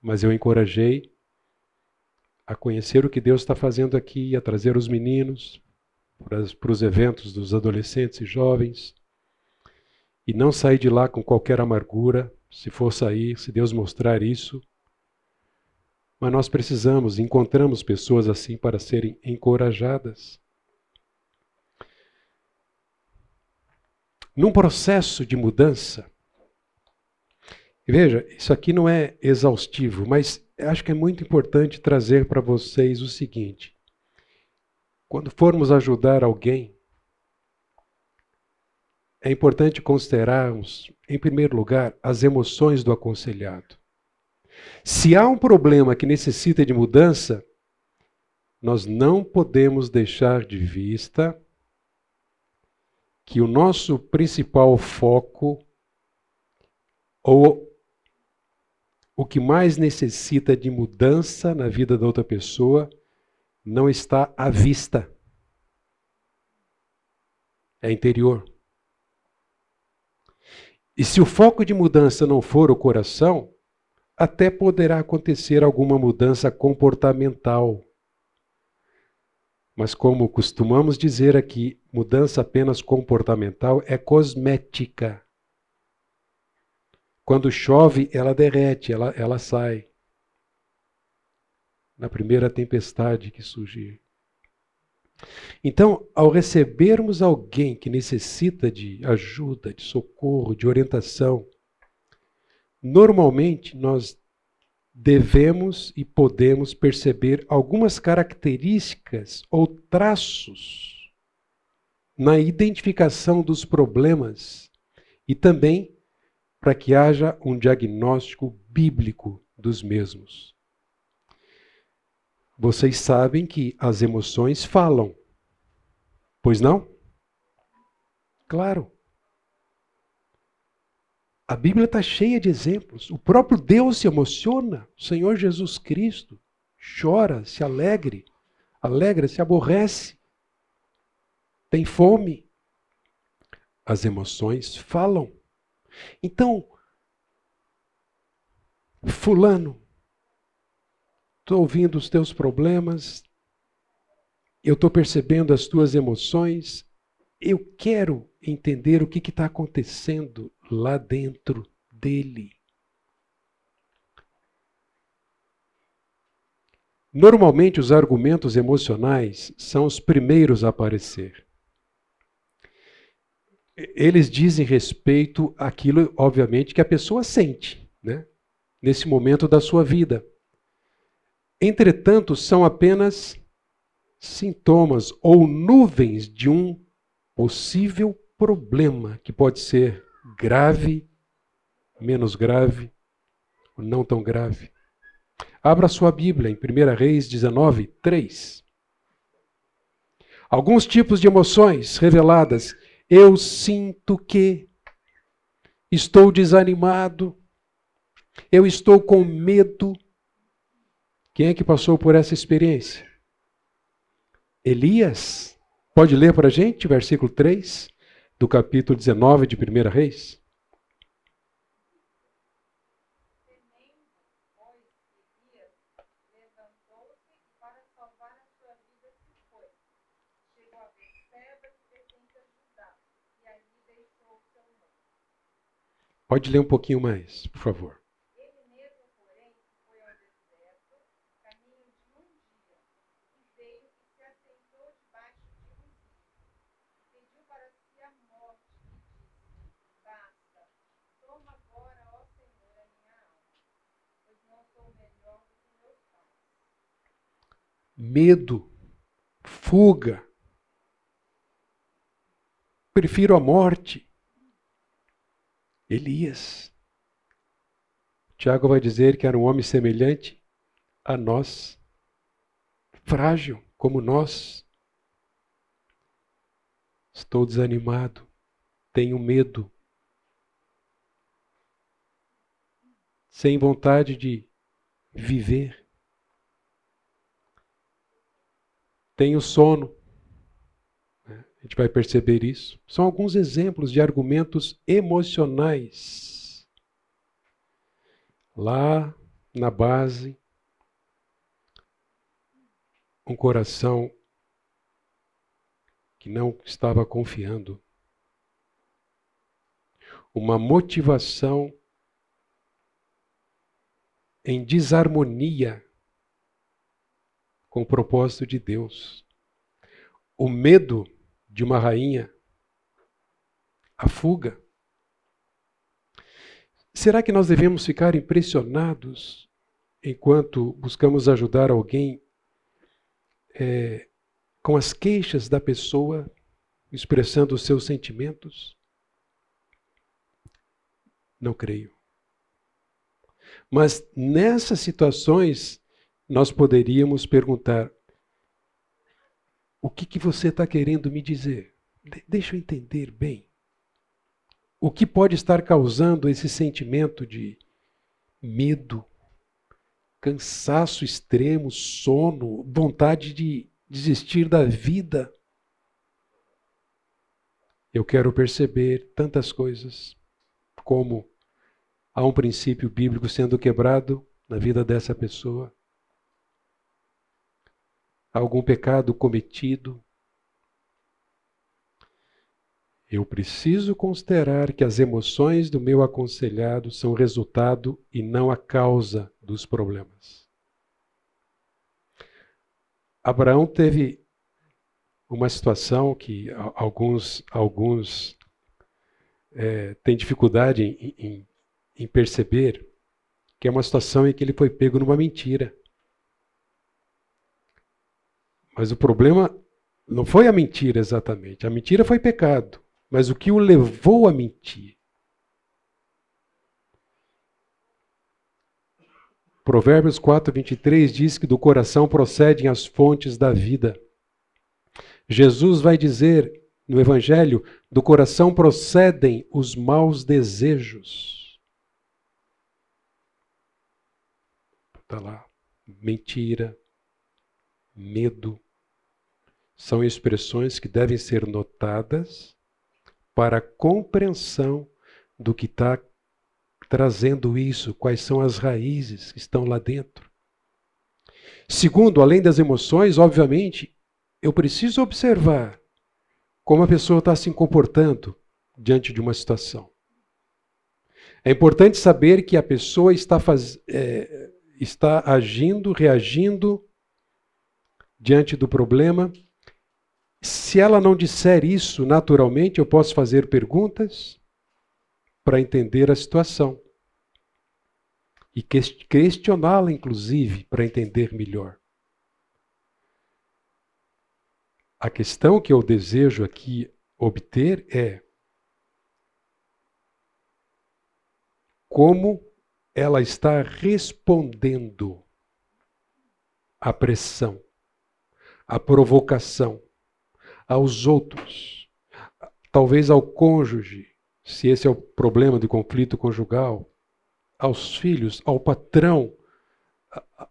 mas eu encorajei a conhecer o que Deus está fazendo aqui, a trazer os meninos para, os eventos dos adolescentes e jovens, e não sair de lá com qualquer amargura, se for sair, se Deus mostrar isso, mas nós precisamos, encontramos pessoas assim para serem encorajadas. Num processo de mudança, veja, isso aqui não é exaustivo, mas acho que é muito importante trazer para vocês o seguinte: quando formos ajudar alguém, é importante considerarmos, em primeiro lugar, as emoções do aconselhado. Se há um problema que necessita de mudança, nós não podemos deixar de vista que o nosso principal foco, ou o que mais necessita de mudança na vida da outra pessoa, não está à vista. É interior. E se o foco de mudança não for o coração, até poderá acontecer alguma mudança comportamental. Mas, como costumamos dizer aqui, mudança apenas comportamental é cosmética. Quando chove, ela derrete, ela, ela sai. Na primeira tempestade que surgir. Então, ao recebermos alguém que necessita de ajuda, de socorro, de orientação, Normalmente, nós devemos e podemos perceber algumas características ou traços na identificação dos problemas e também para que haja um diagnóstico bíblico dos mesmos. Vocês sabem que as emoções falam, pois não? Claro. A Bíblia está cheia de exemplos. O próprio Deus se emociona. O Senhor Jesus Cristo chora, se alegre, alegra, se aborrece, tem fome. As emoções falam. Então, Fulano, estou ouvindo os teus problemas, eu estou percebendo as tuas emoções, eu quero entender o que está acontecendo lá dentro dele. Normalmente, os argumentos emocionais são os primeiros a aparecer. eles dizem respeito àquilo, obviamente, que a pessoa sente, né? nesse momento da sua vida. Entretanto, são apenas sintomas ou nuvens de um possível problema que pode ser grave, menos grave, ou não tão grave. Abra sua Bíblia em 1 Reis 19, 3. Alguns tipos de emoções reveladas. Eu sinto que estou desanimado, eu estou com medo. Quem é que passou por essa experiência? Elias. Pode ler para a gente, versículo 3 do capítulo 19 de 1 Reis? Pode ler um pouquinho mais, por favor. Ele mesmo, porém, foi ao deserto, caminho de um dia, e veio e se assentou debaixo de um Pediu para si a morte e disse: Basta, toma agora, ó Senhor, a minha alma, pois não sou melhor do que meus pais. Medo, fuga. Prefiro a morte. Elias. Tiago vai dizer que era um homem semelhante a nós, frágil como nós. Estou desanimado, tenho medo, sem vontade de viver. Tenho sono, a gente vai perceber isso. São alguns exemplos de argumentos emocionais. Lá na base, um coração que não estava confiando. Uma motivação em desarmonia com o propósito de Deus. O medo de uma rainha, a fuga. Será que nós devemos ficar impressionados enquanto buscamos ajudar alguém é, com as queixas da pessoa, expressando os seus sentimentos? Não creio. Mas nessas situações, nós poderíamos perguntar: o que, que você está querendo me dizer? De deixa eu entender bem. O que pode estar causando esse sentimento de medo, cansaço extremo, sono, vontade de desistir da vida? Eu quero perceber tantas coisas, como há um princípio bíblico sendo quebrado na vida dessa pessoa algum pecado cometido. Eu preciso considerar que as emoções do meu aconselhado são resultado e não a causa dos problemas. Abraão teve uma situação que alguns, alguns é, têm dificuldade em, em, em perceber, que é uma situação em que ele foi pego numa mentira. Mas o problema não foi a mentira exatamente. A mentira foi pecado. Mas o que o levou a mentir? Provérbios 4, 23 diz que do coração procedem as fontes da vida. Jesus vai dizer no Evangelho: do coração procedem os maus desejos. Está lá. Mentira, medo, são expressões que devem ser notadas para a compreensão do que está trazendo isso, quais são as raízes que estão lá dentro. Segundo, além das emoções, obviamente, eu preciso observar como a pessoa está se comportando diante de uma situação. É importante saber que a pessoa está, faz, é, está agindo, reagindo diante do problema Se ela não disser isso naturalmente, eu posso fazer perguntas para entender a situação e questioná-la, inclusive, para entender melhor. A questão que eu desejo aqui obter é como ela está respondendo à pressão, à provocação, aos outros, talvez ao cônjuge, se esse é o problema do conflito conjugal, aos filhos, ao patrão,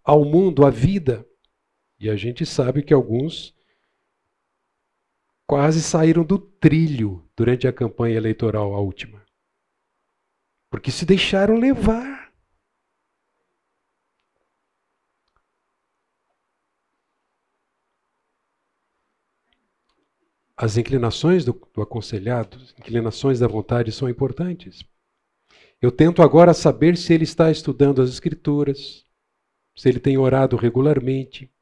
ao mundo, à vida. E a gente sabe que alguns quase saíram do trilho durante a campanha eleitoral, a última. Porque se deixaram levar. As inclinações do, do aconselhado, inclinações da vontade são importantes. Eu tento agora saber se ele está estudando as Escrituras, se ele tem orado regularmente.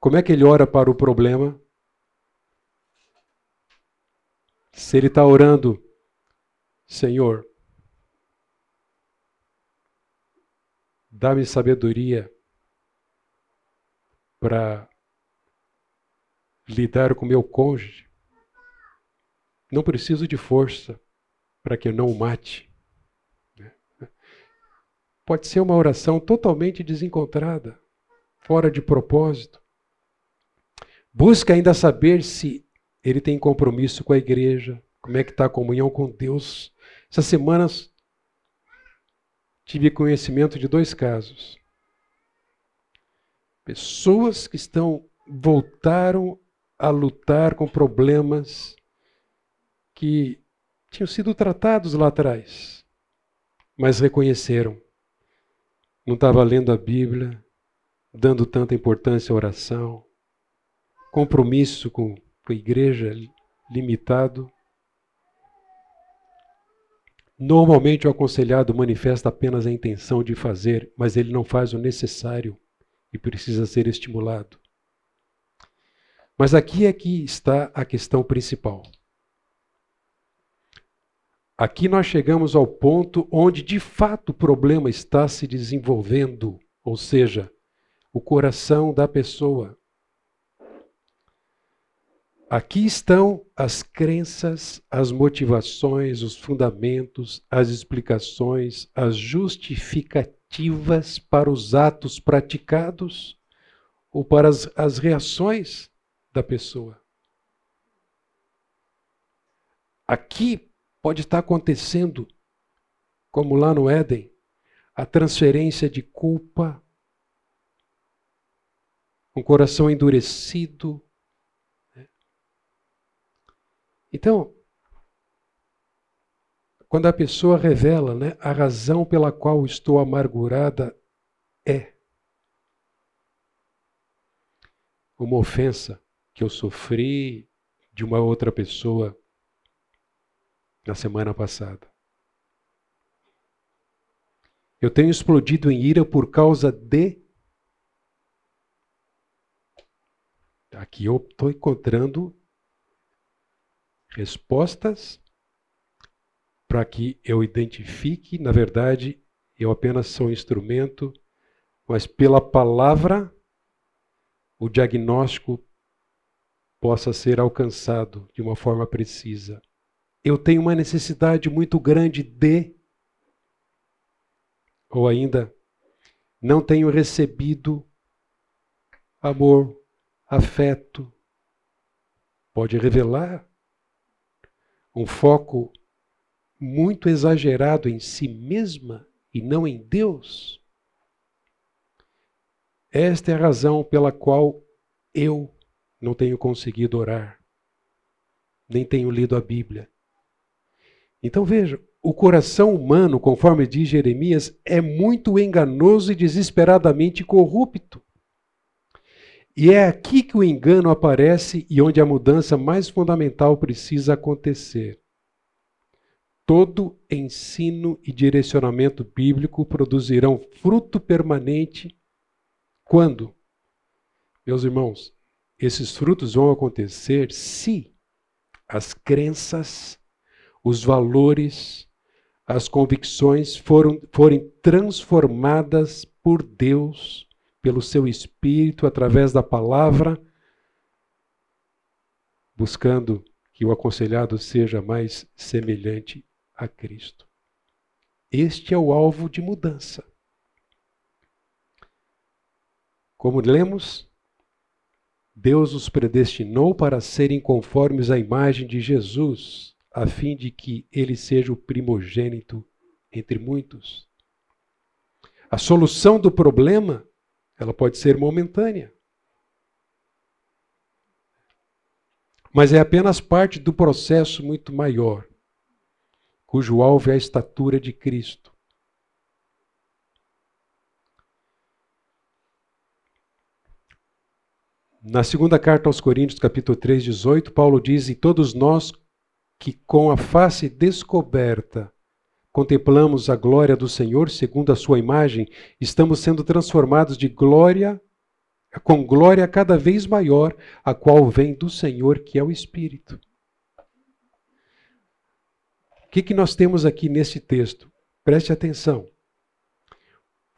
Como é que ele ora para o problema? Se ele está orando, Senhor, dá-me sabedoria para lidar com meu cônjuge. Não preciso de força para que eu não o mate. Pode ser uma oração totalmente desencontrada, fora de propósito. Busca ainda saber se ele tem compromisso com a igreja, como é que está a comunhão com Deus. Essas semanas tive conhecimento de dois casos. Pessoas que estão voltaram a lutar com problemas que tinham sido tratados lá atrás, mas reconheceram. Não estava lendo a Bíblia, dando tanta importância à oração, compromisso com, com a igreja limitado. Normalmente o aconselhado manifesta apenas a intenção de fazer, mas ele não faz o necessário e precisa ser estimulado. Mas aqui é que está a questão principal. Aqui nós chegamos ao ponto onde de fato o problema está se desenvolvendo, ou seja, o coração da pessoa. Aqui estão as crenças, as motivações, os fundamentos, as explicações, as justificativas para os atos praticados ou para as, as reações da pessoa. Aqui pode estar acontecendo, como lá no Éden, a transferência de culpa, um coração endurecido. Né? Então, quando a pessoa revela né, a razão pela qual estou amargurada é uma ofensa que eu sofri de uma outra pessoa na semana passada. Eu tenho explodido em ira por causa de. Aqui eu estou encontrando respostas para que eu identifique, na verdade, eu apenas sou um instrumento, mas pela palavra o diagnóstico possa ser alcançado de uma forma precisa. Eu tenho uma necessidade muito grande de, ou ainda, não tenho recebido amor, afeto. Pode revelar um foco muito exagerado em si mesma e não em Deus. Esta é a razão pela qual eu não tenho conseguido orar, nem tenho lido a Bíblia. Então veja, o coração humano, conforme diz Jeremias, é muito enganoso e desesperadamente corrupto. E é aqui que o engano aparece e onde a mudança mais fundamental precisa acontecer. Todo ensino e direcionamento bíblico produzirão fruto permanente quando? Meus irmãos, esses frutos vão acontecer se as crenças, os valores, as convicções foram, forem transformadas por Deus, pelo seu Espírito, através da palavra, buscando que o aconselhado seja mais semelhante a Cristo. Este é o alvo de mudança. Como lemos, Deus os predestinou para serem conformes à imagem de Jesus, a fim de que ele seja o primogênito entre muitos. A solução do problema, ela pode ser momentânea. Mas é apenas parte do processo muito maior, cujo alvo é a estatura de Cristo. Na segunda carta aos Coríntios, capítulo 3, 18, Paulo diz: E todos nós que com a face descoberta contemplamos a glória do Senhor segundo a sua imagem, estamos sendo transformados de glória com glória cada vez maior, a qual vem do Senhor, que é o Espírito. O que, que nós temos aqui nesse texto? Preste atenção.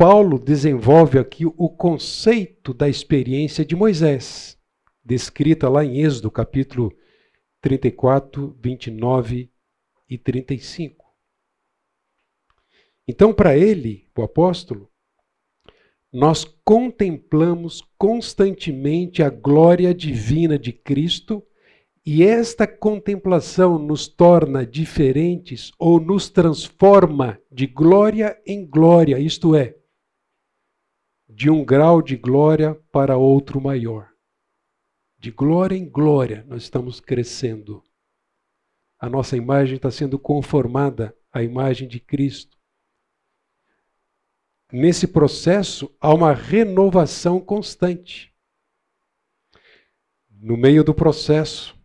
Paulo desenvolve aqui o conceito da experiência de Moisés, descrita lá em Êxodo, capítulo 34, 29 e 35. Então, para ele, o apóstolo, nós contemplamos constantemente a glória divina de Cristo e esta contemplação nos torna diferentes ou nos transforma de glória em glória, isto é, de um grau de glória para outro maior. De glória em glória, nós estamos crescendo. A nossa imagem está sendo conformada à imagem de Cristo. Nesse processo, há uma renovação constante. No meio do processo,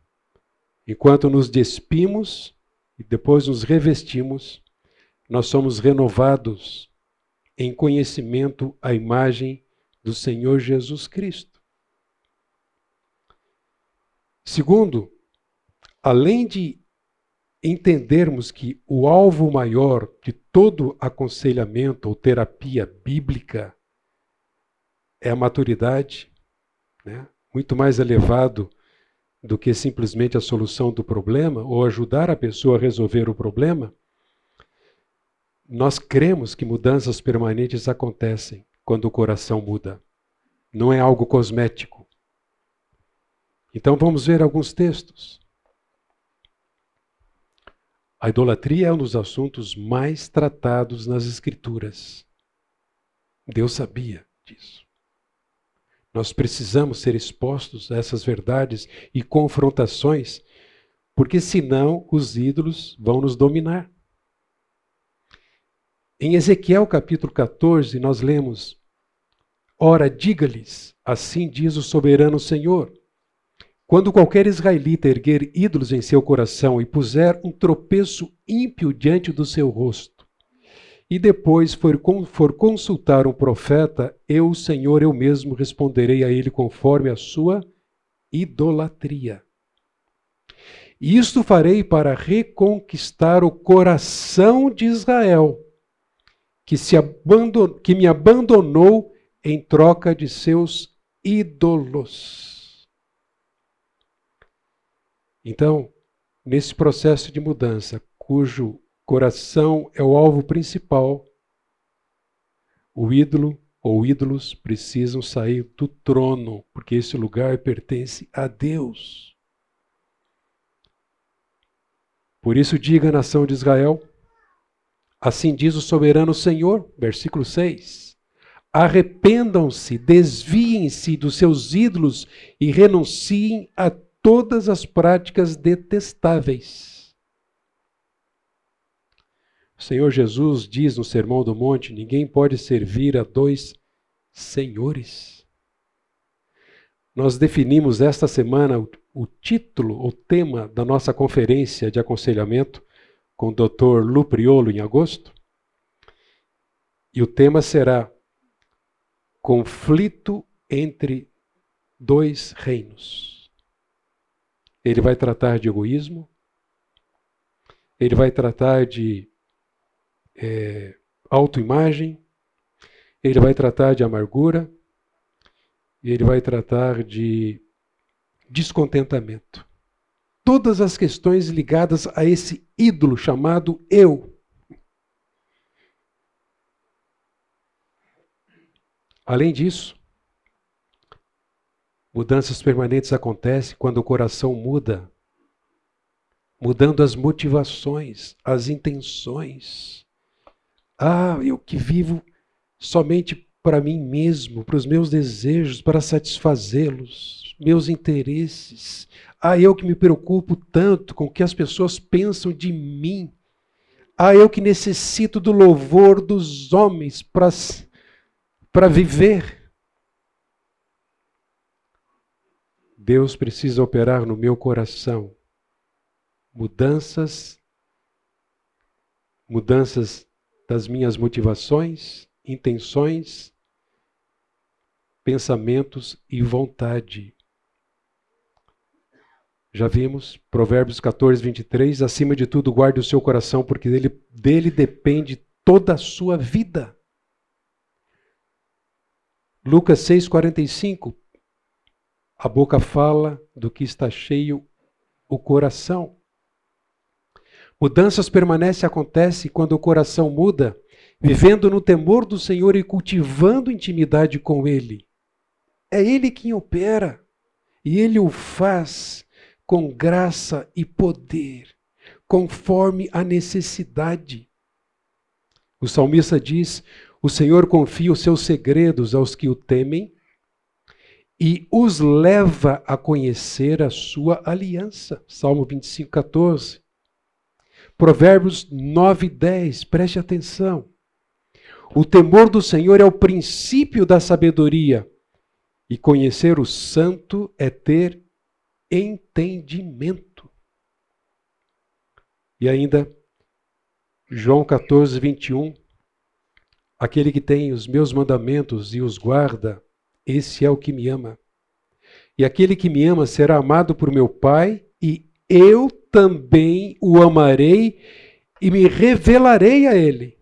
enquanto nos despimos e depois nos revestimos, nós somos renovados em conhecimento à imagem do Senhor Jesus Cristo. Segundo, além de entendermos que o alvo maior de todo aconselhamento ou terapia bíblica é a maturidade, né? muito mais elevado do que simplesmente a solução do problema ou ajudar a pessoa a resolver o problema, nós cremos que mudanças permanentes acontecem quando o coração muda. Não é algo cosmético. Então vamos ver alguns textos. A idolatria é um dos assuntos mais tratados nas Escrituras. Deus sabia disso. Nós precisamos ser expostos a essas verdades e confrontações, porque senão os ídolos vão nos dominar. Em Ezequiel capítulo 14, nós lemos: Ora, diga-lhes, assim diz o soberano Senhor: Quando qualquer israelita erguer ídolos em seu coração e puser um tropeço ímpio diante do seu rosto, e depois for, for consultar um profeta, eu, Senhor, eu mesmo responderei a ele conforme a sua idolatria. Isto farei para reconquistar o coração de Israel que, se abandonou, que me abandonou em troca de seus ídolos. Então, nesse processo de mudança, cujo coração é o alvo principal, o ídolo ou ídolos precisam sair do trono, porque esse lugar pertence a Deus. Por isso, diga a nação de Israel: Assim diz o soberano Senhor, versículo 6. Arrependam-se, desviem-se dos seus ídolos e renunciem a todas as práticas detestáveis. O Senhor Jesus diz no Sermão do Monte: ninguém pode servir a dois senhores. Nós definimos esta semana o título, o tema da nossa conferência de aconselhamento com o Dr. Lupriolo em agosto. E o tema será Conflito entre dois reinos. Ele vai tratar de egoísmo, ele vai tratar de é, autoimagem, ele vai tratar de amargura, ele vai tratar de descontentamento. Todas as questões ligadas a esse ídolo chamado eu. Além disso, mudanças permanentes acontecem quando o coração muda, mudando as motivações, as intenções. Ah, eu que vivo somente para mim mesmo, para os meus desejos, para satisfazê-los, meus interesses. Ah, eu que me preocupo tanto com o que as pessoas pensam de mim. Ah, eu que necessito do louvor dos homens para viver. Deus precisa operar no meu coração mudanças, mudanças das minhas motivações, intenções, pensamentos e vontade. Já vimos, Provérbios 14, 23, acima de tudo guarde o seu coração, porque dele, dele depende toda a sua vida. Lucas 6,45. A boca fala do que está cheio o coração. Mudanças permanecem acontecem quando o coração muda, vivendo no temor do Senhor e cultivando intimidade com Ele. É Ele quem opera, e Ele o faz com graça e poder, conforme a necessidade. O salmista diz: o Senhor confia os seus segredos aos que o temem e os leva a conhecer a sua aliança. Salmo 25, 14. Provérbios 9, 10. Preste atenção. O temor do Senhor é o princípio da sabedoria, e conhecer o santo é ter entendimento. E ainda, João 14, 21. Aquele que tem os meus mandamentos e os guarda, esse é o que me ama. E aquele que me ama será amado por meu Pai, e eu também o amarei e me revelarei a ele.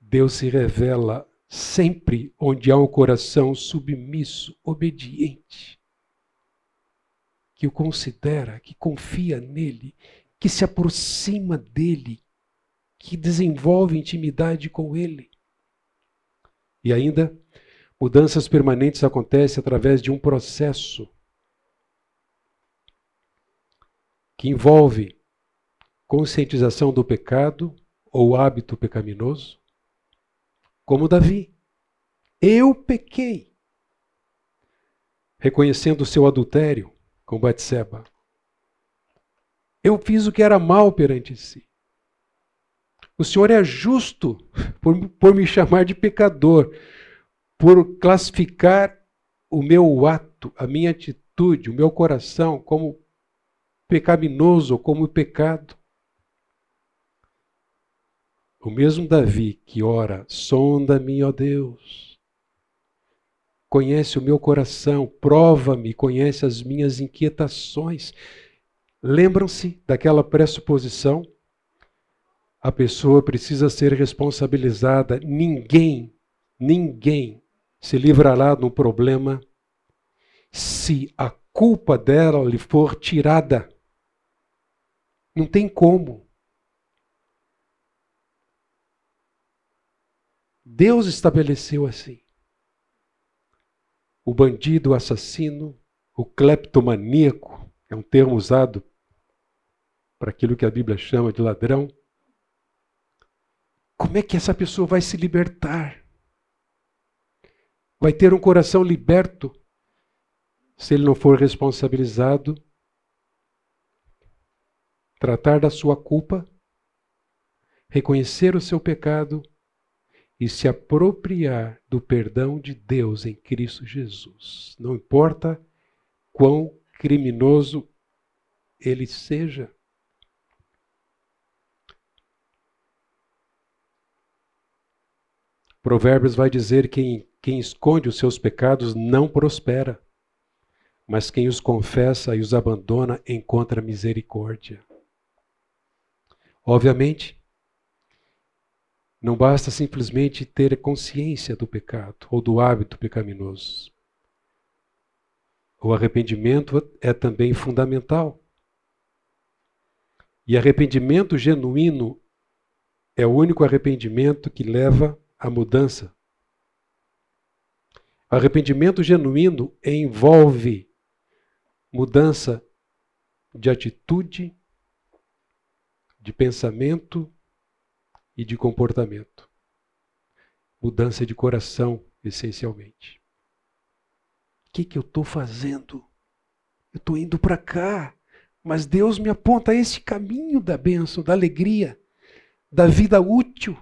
Deus se revela sempre onde há um coração submisso, obediente, que o considera, que confia nele, que se aproxima dele, que desenvolve intimidade com Ele. E ainda, mudanças permanentes acontecem através de um processo que envolve conscientização do pecado ou hábito pecaminoso, como Davi. Eu pequei, reconhecendo o seu adultério com Batseba. Eu fiz o que era mal perante si. O Senhor é justo por, por me chamar de pecador, por classificar o meu ato, a minha atitude, o meu coração como pecaminoso, como pecado. O mesmo Davi que ora, sonda-me, ó Deus. Conhece o meu coração, prova-me, conhece as minhas inquietações. Lembram-se daquela pressuposição a pessoa precisa ser responsabilizada. Ninguém, ninguém se livrará um problema se a culpa dela lhe for tirada. Não tem como. Deus estabeleceu assim. O bandido, o assassino, o cleptomaníaco, é um termo usado para aquilo que a Bíblia chama de ladrão. Como é que essa pessoa vai se libertar? Vai ter um coração liberto se ele não for responsabilizado, tratar da sua culpa, reconhecer o seu pecado e se apropriar do perdão de Deus em Cristo Jesus. Não importa quão criminoso ele seja. Provérbios vai dizer que quem esconde os seus pecados não prospera, mas quem os confessa e os abandona encontra misericórdia. Obviamente, não basta simplesmente ter consciência do pecado ou do hábito pecaminoso. O arrependimento é também fundamental. E arrependimento genuíno é o único arrependimento que leva à mudança. Arrependimento genuíno envolve mudança de atitude, de pensamento e de comportamento. Mudança de coração, essencialmente. O que, que eu estou fazendo? Eu estou indo para cá, mas Deus me aponta esse caminho da bênção, da alegria, da vida útil.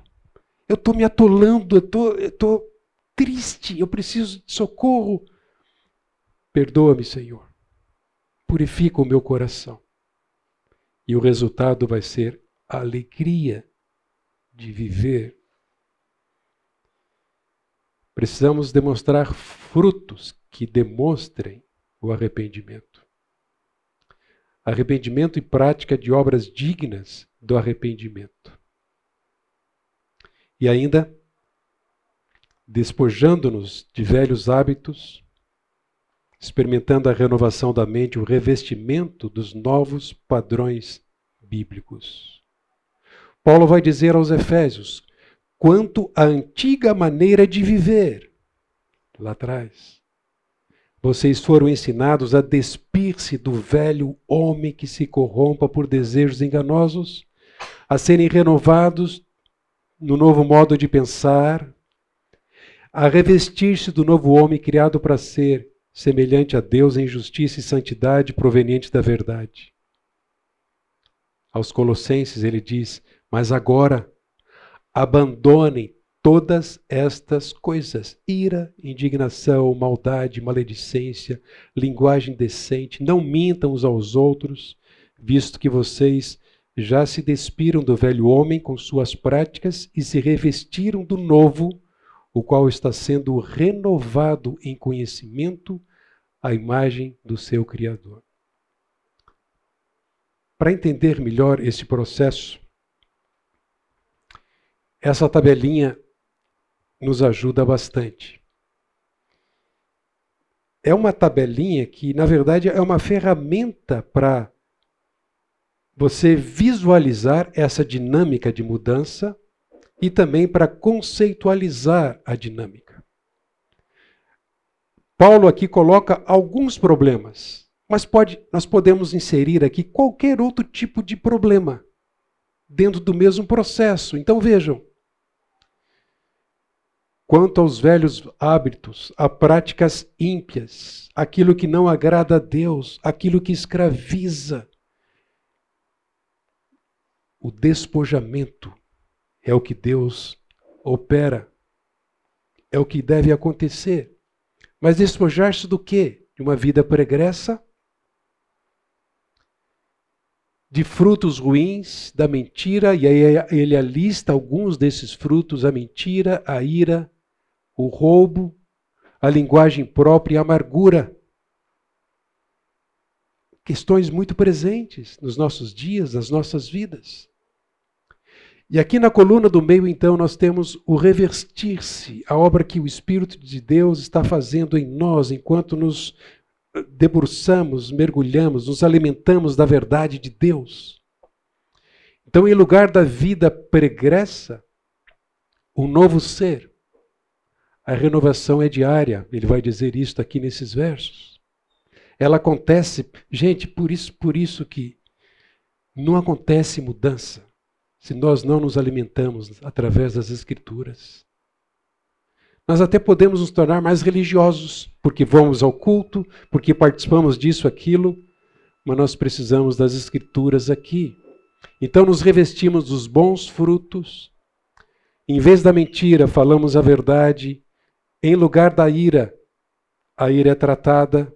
Eu estou me atolando, eu estou triste, eu preciso de socorro. Perdoa-me, Senhor. Purifica o meu coração. E o resultado vai ser alegria de viver. Precisamos demonstrar frutos que demonstrem o arrependimento. Arrependimento e prática de obras dignas do arrependimento. E ainda, despojando-nos de velhos hábitos, experimentando a renovação da mente, o revestimento dos novos padrões bíblicos. Paulo vai dizer aos Efésios quanto à antiga maneira de viver lá atrás. Vocês foram ensinados a despir-se do velho homem que se corrompa por desejos enganosos, a serem renovados no novo modo de pensar, a revestir-se do novo homem criado para ser semelhante a Deus em justiça e santidade proveniente da verdade. Aos Colossenses ele diz: Mas agora abandonem todas estas coisas: ira, indignação, maldade, maledicência, linguagem decente, não mintam uns aos outros, visto que vocês já se despiram do velho homem com suas práticas e se revestiram do novo o qual está sendo renovado em conhecimento à imagem do seu Criador. Para entender melhor esse processo, essa tabelinha nos ajuda bastante. É uma tabelinha que, na verdade, é uma ferramenta para você visualizar essa dinâmica de mudança e também para conceitualizar a dinâmica. Paulo aqui coloca alguns problemas, mas pode, nós podemos inserir aqui qualquer outro tipo de problema dentro do mesmo processo. Então vejam. Quanto aos velhos hábitos, a práticas ímpias, aquilo que não agrada a Deus, aquilo que escraviza, o despojamento é o que Deus opera. É o que deve acontecer. Mas despojar-se do quê? De uma vida pregressa? De frutos ruins, da mentira, e aí ele alista alguns desses frutos: a mentira, a ira, o roubo, a linguagem própria e a amargura. Questões muito presentes nos nossos dias, nas nossas vidas. E aqui na coluna do meio, então, nós temos o revestir-se, a obra que o Espírito de Deus está fazendo em nós enquanto nos debruçamos, mergulhamos, nos alimentamos da verdade de Deus. Então, em lugar da vida pregressa, um novo ser. A renovação é diária, ele vai dizer isto aqui nesses versos. Ela acontece, gente, por isso, por isso que não acontece mudança se nós não nos alimentamos através das Escrituras. Nós até podemos nos tornar mais religiosos, porque vamos ao culto, porque participamos disso, aquilo, mas nós precisamos das Escrituras aqui. Então nos revestimos dos bons frutos. Em vez da mentira, falamos a verdade. Em lugar da ira, a ira é tratada.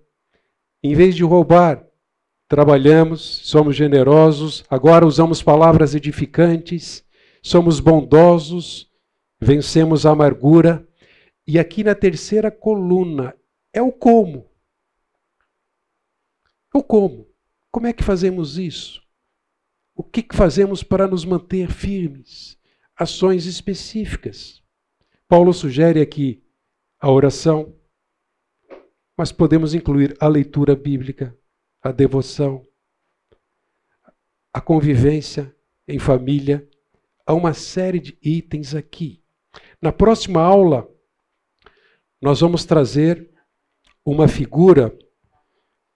Em vez de roubar, trabalhamos, somos generosos, agora usamos palavras edificantes, somos bondosos vencemos a amargura. E aqui na terceira coluna é o como. O como. Como é que fazemos isso? O que fazemos para nos manter firmes? Ações específicas. Paulo sugere aqui a oração, mas podemos incluir a leitura bíblica, a devoção, a convivência em família. Há uma série de itens aqui. Na próxima aula, nós vamos trazer uma figura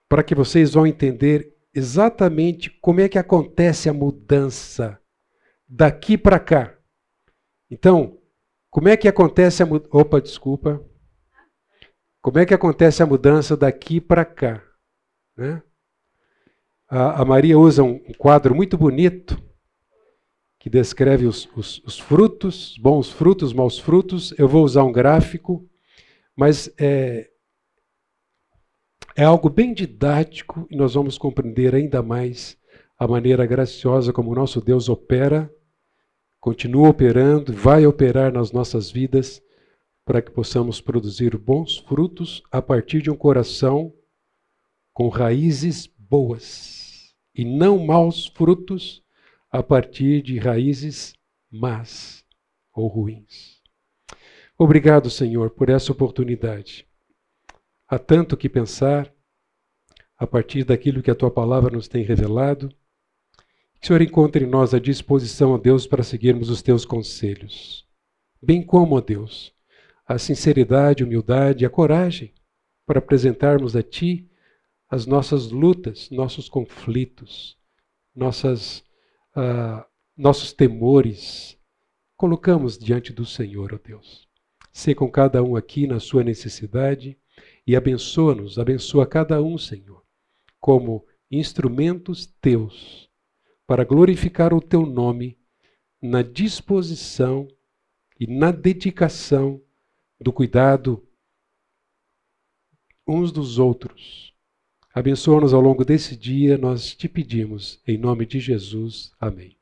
para que vocês vão entender exatamente como é que acontece a mudança daqui para cá. Então, como é que acontece a mudança? Opa, desculpa. Como é que acontece a mudança daqui para cá? Né? A, a, Maria usa um, um, quadro muito bonito que descreve os, os, os frutos, bons frutos, maus frutos. Eu vou usar um gráfico, mas é, é algo bem didático e nós vamos compreender ainda mais a maneira graciosa como o nosso Deus opera, continua operando, vai operar nas nossas vidas para que possamos produzir bons frutos a partir de um coração com raízes boas e não maus frutos a partir de raízes más ou ruins. Obrigado, Senhor, por essa oportunidade. Há tanto que pensar a partir daquilo que a tua palavra nos tem revelado. Que o Senhor encontre em nós a disposição, ó Deus, para seguirmos os teus conselhos. Bem como, ó Deus, a sinceridade, a humildade a coragem para apresentarmos a Ti as nossas lutas, nossos conflitos, nossas, uh, nossos temores. Colocamos diante do Senhor, ó Deus. Ser com cada um aqui na sua necessidade e abençoa-nos, abençoa cada um, Senhor, como instrumentos teus para glorificar o teu nome na disposição e na dedicação do cuidado uns dos outros. Abençoa-nos ao longo desse dia, nós te pedimos, em nome de Jesus. Amém.